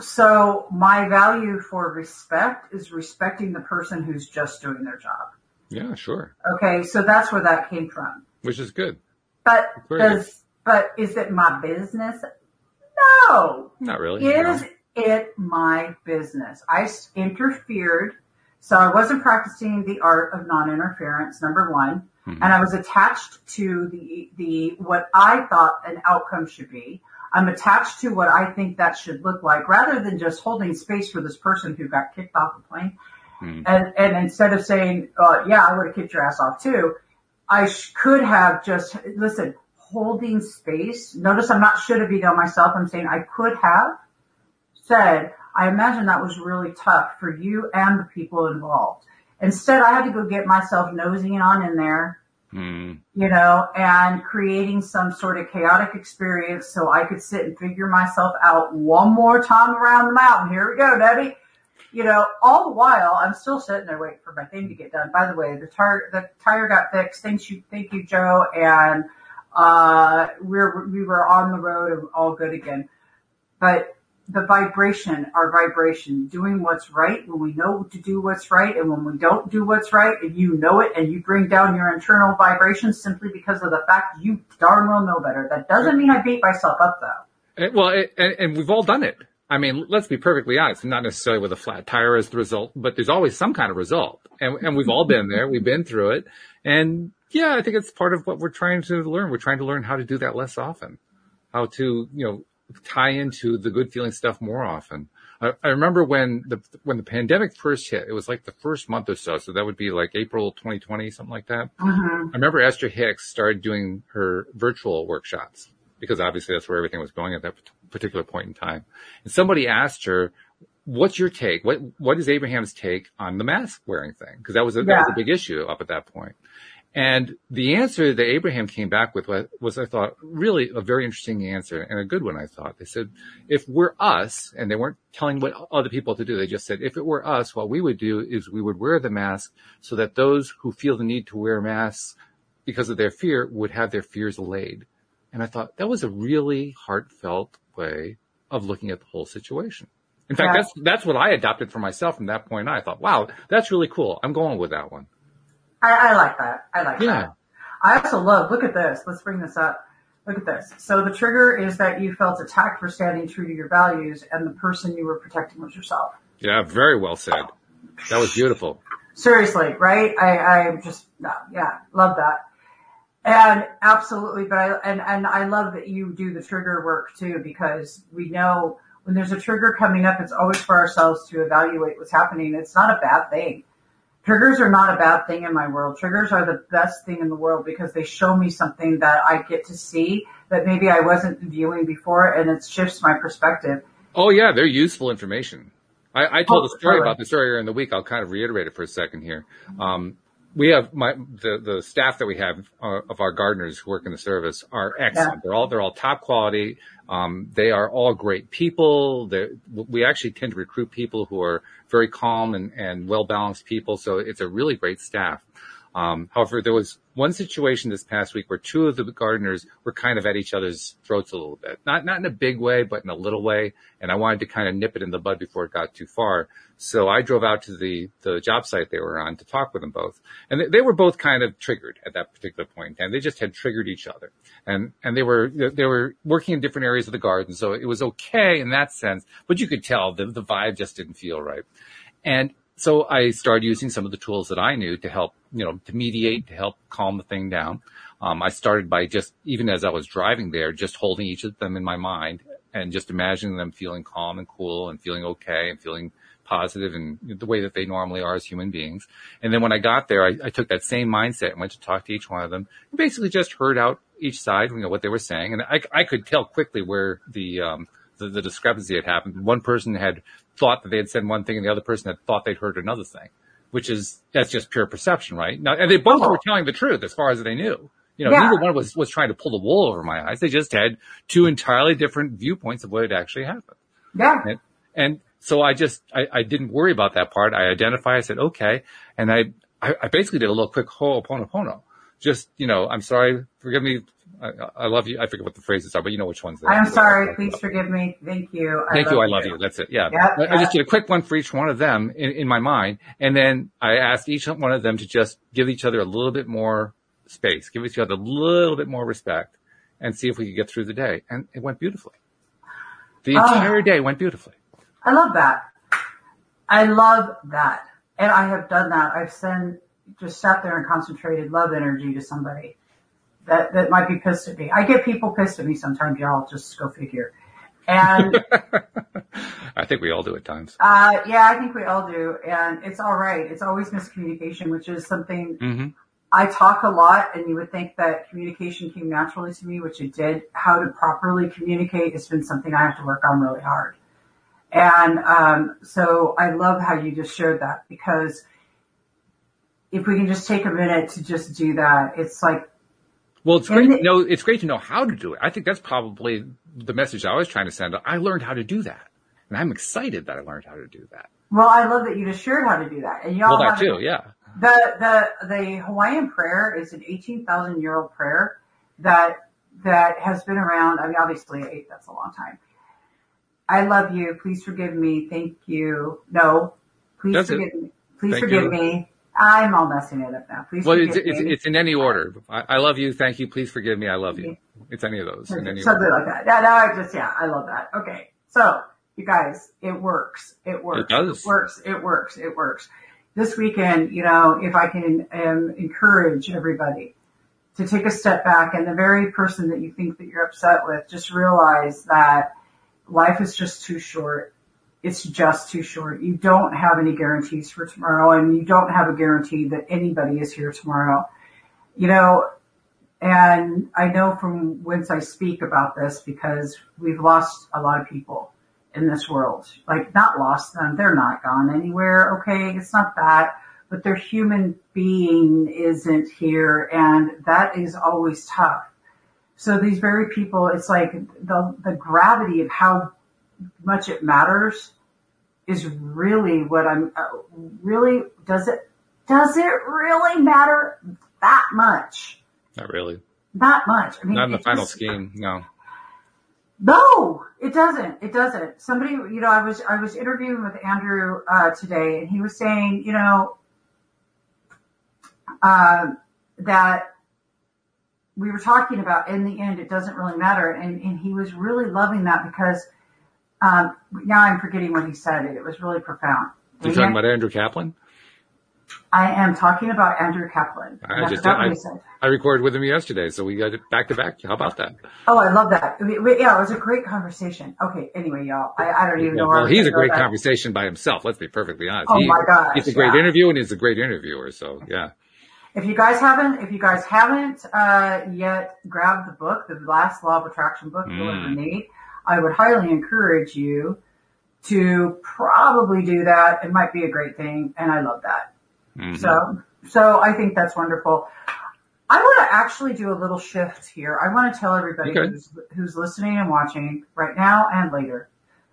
So my value for respect is respecting the person who's just doing their job. Yeah, sure. Okay, so that's where that came from. Which is good. But does, but is it my business? No. Not really. Is no. it my business? I interfered. So I wasn't practicing the art of non-interference, number one. Mm-hmm. And I was attached to the, the, what I thought an outcome should be. I'm attached to what I think that should look like rather than just holding space for this person who got kicked off the plane. Mm. And, and instead of saying, uh, yeah, I would have kicked your ass off too, I sh- could have just, listen, holding space. Notice I'm not should have be on myself. I'm saying I could have said, I imagine that was really tough for you and the people involved. Instead, I had to go get myself nosing on in there Mm. You know, and creating some sort of chaotic experience so I could sit and figure myself out one more time around the mountain. Here we go, Debbie. You know, all the while I'm still sitting there waiting for my thing to get done. By the way, the tire the tire got fixed. Thank you, thank you, Joe. And uh, we're we were on the road and all good again. But the vibration, our vibration, doing what's right when we know to do what's right and when we don't do what's right and you know it and you bring down your internal vibrations simply because of the fact you darn well know better. That doesn't mean I beat myself up though. And, well, it, and, and we've all done it. I mean, let's be perfectly honest, not necessarily with a flat tire as the result, but there's always some kind of result. And, and we've all been there. We've been through it. And yeah, I think it's part of what we're trying to learn. We're trying to learn how to do that less often, how to, you know, tie into the good feeling stuff more often. I, I, remember when the when the pandemic first hit, it was like the first month or so. So that would be like April 2020, something like that. Mm-hmm. I remember Esther Hicks started doing her virtual workshops because obviously that's where everything was going at that particular point in time. And somebody asked her, "What's your take? What what is Abraham's take on the mask wearing thing?" Because that was a, yeah. that was a big issue up at that point. And the answer that Abraham came back with was, I thought, really a very interesting answer and a good one, I thought. They said, if we're us, and they weren't telling what other people to do, they just said, if it were us, what we would do is we would wear the mask so that those who feel the need to wear masks because of their fear would have their fears allayed. And I thought that was a really heartfelt way of looking at the whole situation. In fact, yeah. that's, that's what I adopted for myself from that point on. I thought, wow, that's really cool. I'm going with that one. I, I like that. I like that. yeah. that. I also love, look at this. Let's bring this up. Look at this. So the trigger is that you felt attacked for standing true to your values and the person you were protecting was yourself. Yeah, very well said. That was beautiful. Seriously, right? I, I just, yeah, love that. And absolutely, but I, and, and I love that you do the trigger work too, because we know when there's a trigger coming up, it's always for ourselves to evaluate what's happening. It's not a bad thing. Triggers are not a bad thing in my world. Triggers are the best thing in the world because they show me something that I get to see that maybe I wasn't viewing before and it shifts my perspective. Oh yeah, they're useful information. I, I told oh, a story about this earlier in the week. I'll kind of reiterate it for a second here. Um, we have my the the staff that we have uh, of our gardeners who work in the service are excellent. Yeah. They're all they're all top quality. Um, they are all great people. They're, we actually tend to recruit people who are very calm and, and well balanced people. So it's a really great staff. Um, however, there was one situation this past week where two of the gardeners were kind of at each other's throats a little bit. Not, not in a big way, but in a little way. And I wanted to kind of nip it in the bud before it got too far. So I drove out to the, the job site they were on to talk with them both. And they, they were both kind of triggered at that particular point in time. They just had triggered each other. And, and they were, they were working in different areas of the garden. So it was okay in that sense, but you could tell the, the vibe just didn't feel right. And so I started using some of the tools that I knew to help, you know, to mediate, to help calm the thing down. Um, I started by just, even as I was driving there, just holding each of them in my mind and just imagining them feeling calm and cool and feeling okay and feeling positive and the way that they normally are as human beings. And then when I got there, I, I, took that same mindset and went to talk to each one of them and basically just heard out each side, you know, what they were saying. And I, I could tell quickly where the, um, the, the discrepancy had happened. One person had thought that they had said one thing and the other person had thought they'd heard another thing, which is, that's just pure perception, right? Now, and they both oh. were uh-huh. telling the truth as far as they knew. You know, yeah. neither one was, was trying to pull the wool over my eyes. They just had two entirely different viewpoints of what had actually happened. Yeah. And, and so I just, I, I didn't worry about that part. I identified, I said, okay. And I, I, I basically did a little quick ho'oponopono. Just, you know, I'm sorry, forgive me. I, I, love you. I forget what the phrases are, but you know which ones. I'm sorry. Please forgive me. Thank you. I Thank you. I love you. you. That's it. Yeah. Yep, I, yep. I, just did a quick one for each one of them in, in my mind. And then I asked each one of them to just give each other a little bit more space, give each other a little bit more respect and see if we could get through the day. And it went beautifully. The ah. entire day went beautifully. I love that. I love that. And I have done that. I've sent, just sat there and concentrated love energy to somebody that, that might be pissed at me. I get people pissed at me sometimes, y'all. Just go figure. And I think we all do at times. Uh, yeah, I think we all do. And it's all right. It's always miscommunication, which is something mm-hmm. I talk a lot and you would think that communication came naturally to me, which it did. How to properly communicate has been something I have to work on really hard. And um, so I love how you just shared that because if we can just take a minute to just do that, it's like. Well, it's great. The, to know, it's great to know how to do it. I think that's probably the message I was trying to send. I learned how to do that, and I'm excited that I learned how to do that. Well, I love that you just shared how to do that, and y'all. Well, that too, yeah. The the the Hawaiian prayer is an eighteen thousand year old prayer that that has been around. I mean, obviously, that's a long time I love you. Please forgive me. Thank you. No, please That's forgive it. me. Please Thank forgive you. me. I'm all messing it up now. Please well, it's, it's, it's, in any order. I, I, love you. Thank you. Please forgive me. I love you. It's any of those. In any Something order. like that. Yeah, no, I just, yeah, I love that. Okay. So you guys, it works. It works. It does. It works. It works. It works. This weekend, you know, if I can um, encourage everybody to take a step back and the very person that you think that you're upset with, just realize that life is just too short. It's just too short. You don't have any guarantees for tomorrow and you don't have a guarantee that anybody is here tomorrow. You know, and I know from whence I speak about this because we've lost a lot of people in this world. Like not lost them. They're not gone anywhere. Okay. It's not that, but their human being isn't here. And that is always tough. So these very people, it's like the, the gravity of how much it matters is really what I'm, uh, really, does it, does it really matter that much? Not really. Not much. I mean, Not in the final just, scheme, no. No, it doesn't. It doesn't. Somebody, you know, I was, I was interviewing with Andrew, uh, today and he was saying, you know, uh, that we were talking about in the end, it doesn't really matter. And, and he was really loving that because, um, now I'm forgetting what he said. It was really profound. You're talking about Andrew Zapolin? I am talking about Andrew Zapolin. I just I, I, recorded with him yesterday, so we got it back to back. How about that? Oh, I love that. Yeah, it was a great conversation. Okay, anyway, y'all, I, I don't even know. Well, he's a great conversation by himself. Let's be perfectly honest. Oh he, my god, he's a great yeah. interview and he's a great interviewer. So yeah. If you guys haven't, if you guys haven't uh, yet grabbed the book, the last law of attraction book, mm. Nate, I would highly encourage you to probably do that. It might be a great thing, and I love that. Mm-hmm. So, so I think that's wonderful. I want to actually do a little shift here. I want to tell everybody okay. who's, who's listening and watching right now and later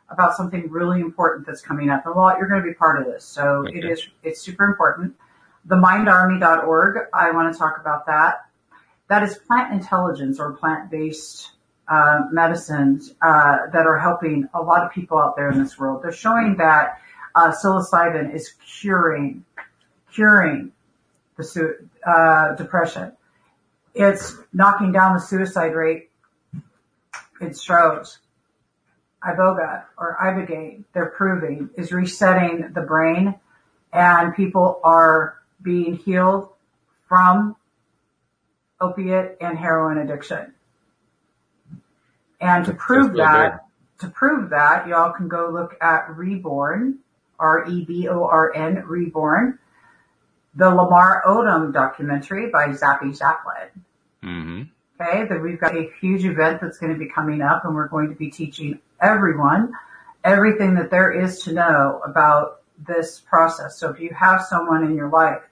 about something really important that's coming up. And well, you're going to be part of this, so okay. it is it's super important The themindarmy.org. I want to talk about that. That is plant intelligence or plant-based uh, medicines uh, that are helping a lot of people out there in this world. They're showing that uh, psilocybin is curing, curing the su- uh, depression. It's knocking down the suicide rate. It shows. Iboga or Ibogaine, they're proving, is resetting the brain and people are being healed from opiate and heroin addiction. And to prove that, to prove that, y'all can go look at Reborn, R-E-B-O-R-N, Reborn, the Lamar Odom documentary by Zappy Zapolin. Mm-hmm. Okay, that we've got a huge event that's going to be coming up and we're going to be teaching everyone everything that there is to know about this process. So if you have someone in your life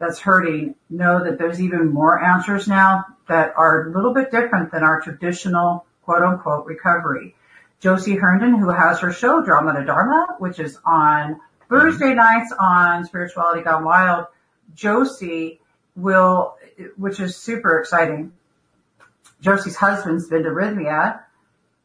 that's hurting, know that there's even more answers now that are a little bit different than our traditional quote unquote recovery. Josie Herndon, who has her show Drama to Dharma, which is on Thursday mm-hmm. nights on Spirituality Gone Wild. Josie will, which is super exciting. Josie's husband's been to Rythmia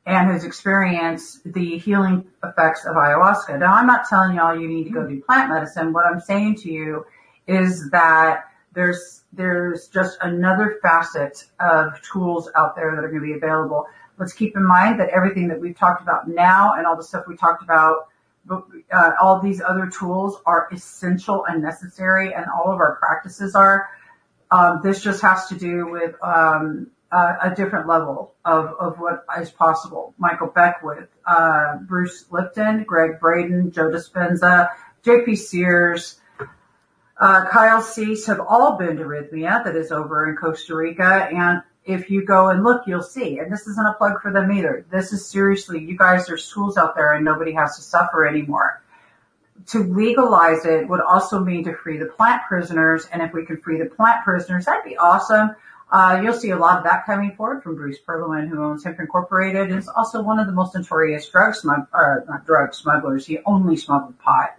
and has experienced the healing effects of ayahuasca. Now I'm not telling y'all you need to go mm-hmm. do plant medicine. What I'm saying to you is that there's, there's just another facet of tools out there that are going to be available. Let's keep in mind that everything that we've talked about now and all the stuff we talked about, uh, all these other tools are essential and necessary and all of our practices are. Um, this just has to do with, um, uh, a different level of, of what is possible. Michael Beckwith, uh, Bruce Lipton, Gregg Braden, Joe Dispenza, JP Sears, uh, Kyle Cease have all been to Rythmia that is over in Costa Rica. And if you go and look, you'll see. And this isn't a plug for them either. This is seriously, you guys, there's tools out there and nobody has to suffer anymore. To legalize it would also mean to free the plant prisoners. And if we can free the plant prisoners, that'd be awesome. Uh, you'll see a lot of that coming forward from Bruce Perlowin, who owns Hemp Incorporated, and is also one of the most notorious drug smugglers, not drug smugglers. He only smuggled pot.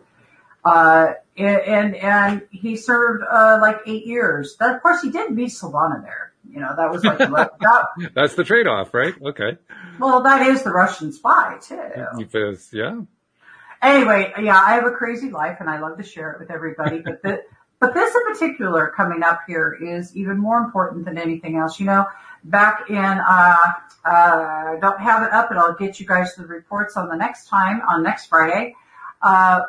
Uh, and, and he served, uh, like eight years. But of course he did meet Solana there. You know, that was like, that, that's the trade-off, right? Okay. Well, that is the Russian spy too. Because, yeah. Anyway, yeah, I have a crazy life and I love to share it with everybody, but the, but this in particular coming up here is even more important than anything else. You know, back in, uh, uh, don't have it up, but I'll get you guys the reports on the next time, on next Friday. Uh,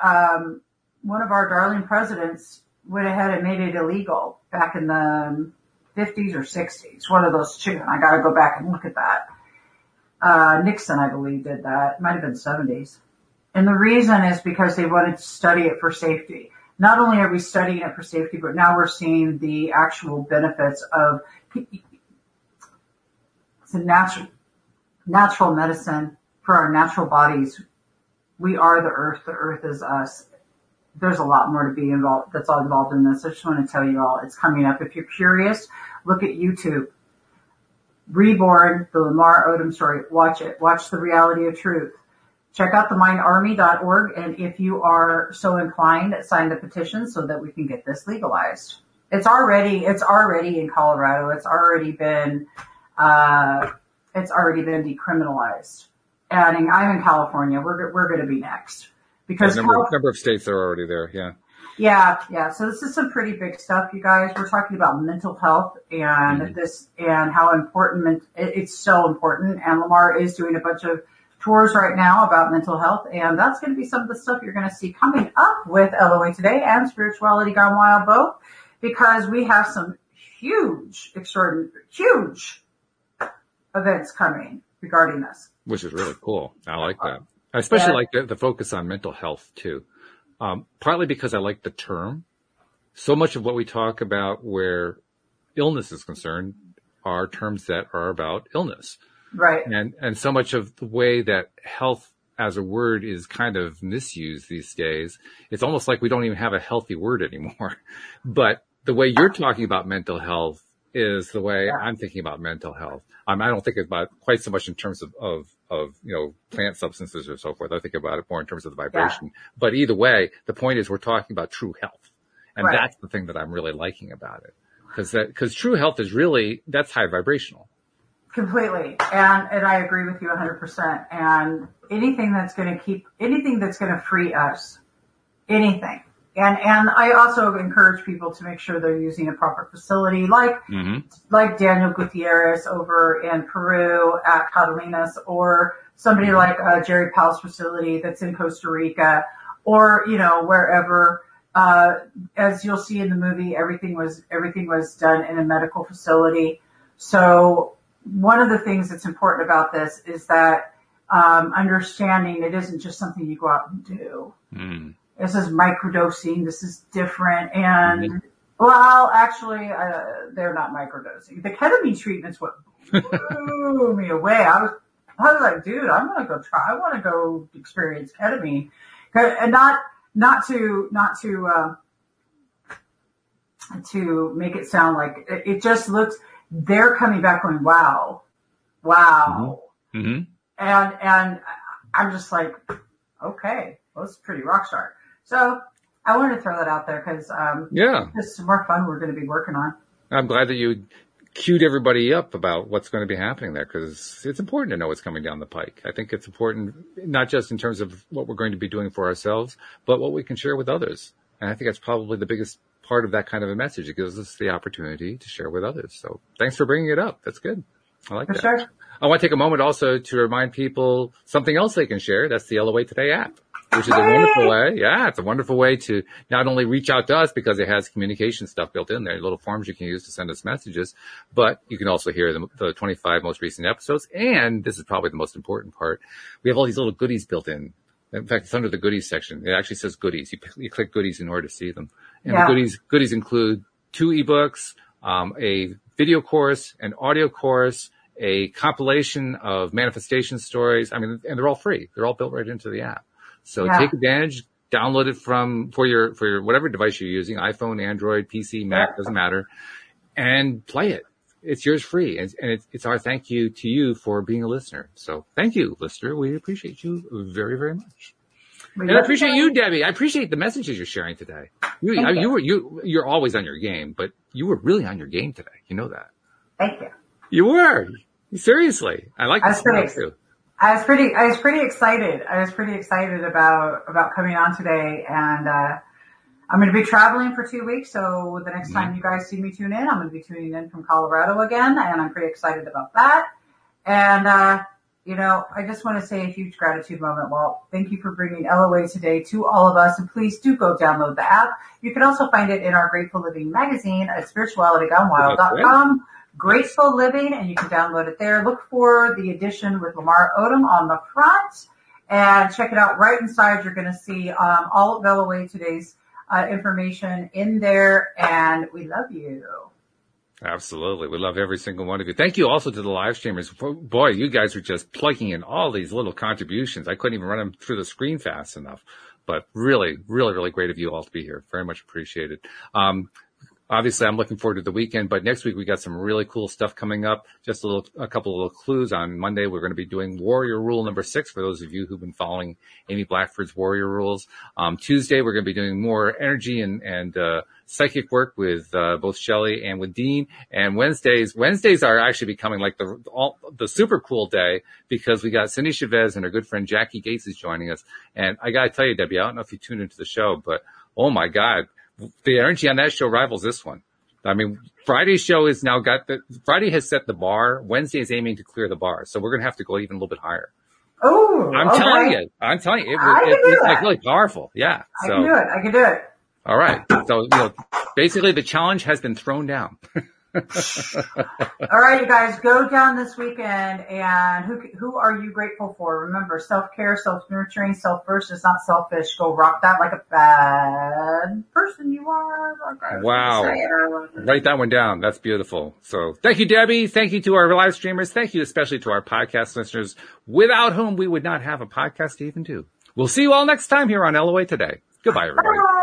um, one of our darling presidents went ahead and made it illegal back in the 50s or 60s. One of those two. And I got to go back and look at that. Uh, Nixon, I believe, did that. It might have been 70s. And the reason is because they wanted to study it for safety not only are we studying it for safety, but now we're seeing the actual benefits of it's a natural, natural medicine for our natural bodies. We are the earth. The earth is us. There's a lot more to be involved, that's all involved in this. I just want to tell you all, it's coming up. If you're curious, look at YouTube. Reborn, the Lamar Odom story. Watch it. Watch the reality of truth check out themindarmy.org. And if you are so inclined, sign the petition so that we can get this legalized. It's already, it's already in Colorado. It's already been, uh, it's already been decriminalized. And I'm in California. We're, we're going to be next because a number, number of states are already there. Yeah. Yeah, yeah. So this is some pretty big stuff, you guys. We're talking about mental health and mm-hmm. this and how important it's so important. And Lamar is doing a bunch of tours right now about mental health, and that's going to be some of the stuff you're going to see coming up with LOA today and Spirituality Gone Wild both, because we have some huge, extraordinary, huge events coming regarding this. Which is really cool. I like that. I especially yeah. like the, the, focus on mental health too. Um, partly because I like the term. So much of what we talk about where illness is concerned are terms that are about illness. Right. And, and so much of the way that health as a word is kind of misused these days, it's almost like we don't even have a healthy word anymore. But the way you're talking about mental health is the way yeah. I'm thinking about mental health. Um, I don't think about quite so much in terms of, of, of, you know, plant substances or so forth. I think about it more in terms of the vibration. Yeah. But either way, the point is we're talking about true health. And right. that's the thing that I'm really liking about it. Cause that, cause true health is really, that's high vibrational. Completely. And, and I agree with you 100%. And anything that's going to keep, anything that's going to free us, anything. And, and I also encourage people to make sure they're using a proper facility like, mm-hmm. like Daniel Gutierrez over in Peru at Catalinas or somebody like uh, Gerry Powell's facility that's in Costa Rica or, you know, wherever, uh, as you'll see in the movie, everything was, everything was done in a medical facility. So one of the things that's important about this is that, um, understanding it isn't just something you go out and do. Mm. This is microdosing. This is different. And mm-hmm. well, actually, uh, they're not microdosing. The ketamine treatment's what blew me away. I was, I was like, dude, I'm going to go try. I want to go experience ketamine and not, not to, not to, uh, to make it sound like it, just looks, they're coming back going, wow, wow. Mm-hmm. Mm-hmm. And, and I'm just like, okay, well, it's pretty rock star. So I wanted to throw that out there because, um, yeah, there's some more fun we're going to be working on. I'm glad that you queued everybody up about what's going to be happening there because it's important to know what's coming down the pike. I think it's important not just in terms of what we're going to be doing for ourselves, but what we can share with others. And I think that's probably the biggest part of that kind of a message. It gives us the opportunity to share with others. So thanks for bringing it up. That's good. I like for that. Sure. I want to take a moment also to remind people something else they can share. That's the LOA Today app which is a wonderful way. Yeah, it's a wonderful way to not only reach out to us because it has communication stuff built in there, little forms you can use to send us messages, but you can also hear the, the 25 most recent episodes. And this is probably the most important part. We have all these little goodies built in. In fact, it's under the goodies section. It actually says goodies. You, you click goodies in order to see them. And yeah. the goodies, goodies include two ebooks, um, a video course, an audio course, a compilation of manifestation stories. I mean, and they're all free. They're all built right into the app. So yeah. take advantage, download it from, for your, for your, whatever device you're using, iPhone, Android, PC, Mac, doesn't matter, and play it. It's yours free. And, and it's, it's our thank you to you for being a listener. So thank you, listener. We appreciate you very, very much. And I appreciate you, Debbie. I appreciate the messages you're sharing today. You, I, you were, you, you're always on your game, but you were really on your game today. You know that. Thank you. You were. Seriously. I like this too. I was pretty, I was pretty excited. I was pretty excited about, about coming on today and, uh, I'm going to be traveling for two weeks. So the next time you guys see me tune in, I'm going to be tuning in from Colorado again and I'm pretty excited about that. And, uh, you know, I just want to say a huge gratitude moment. Well, thank you for bringing LOA today to all of us. And please do go download the app. You can also find it in our Grateful Living magazine at spiritualitygonewild.com. Graceful Living, and you can download it there. Look for the edition with Lamar Odom on the front and check it out right inside. You're going to see um, all of LOA today's uh, information in there, and we love you. Absolutely. We love every single one of you. Thank you also to the live streamers. Boy, you guys are just plugging in all these little contributions. I couldn't even run them through the screen fast enough, but really, really, really great of you all to be here. Very much appreciated. Um, obviously I'm looking forward to the weekend, but next week we got some really cool stuff coming up. Just a little, a couple of little clues on Monday. We're going to be doing warrior rule number six for those of you who've been following Amy Blackford's warrior rules. Um, Tuesday we're going to be doing more energy and, and, uh, psychic work with, uh, both Shelly and with Dean. And Wednesdays, Wednesdays are actually becoming like the, all, the super cool day because we got Cindy Chavez and her good friend Jackie Gates is joining us. And I got to tell you, Debbie, I don't know if you tuned into the show, but oh my God the energy on that show rivals this one. I mean, Friday's show is now got the, Friday has set the bar. Wednesday is aiming to clear the bar. So we're going to have to go even a little bit higher. Oh, I'm okay. telling you, I'm telling you, it, it, it's like really powerful. Yeah. I so, can do it. I can do it. All right. So, you know, basically the challenge has been thrown down. All right, you guys, go down this weekend and who, who are you grateful for? Remember, self-care, self-nurturing, self-first is not selfish. Go rock that like a bad person you are. Wow. Write that one down. That's beautiful. So thank you, Debbie. Thank you to our live streamers. Thank you especially to our podcast listeners without whom we would not have a podcast to even do. We'll see you all next time here on LOA Today. Goodbye, everybody. Bye.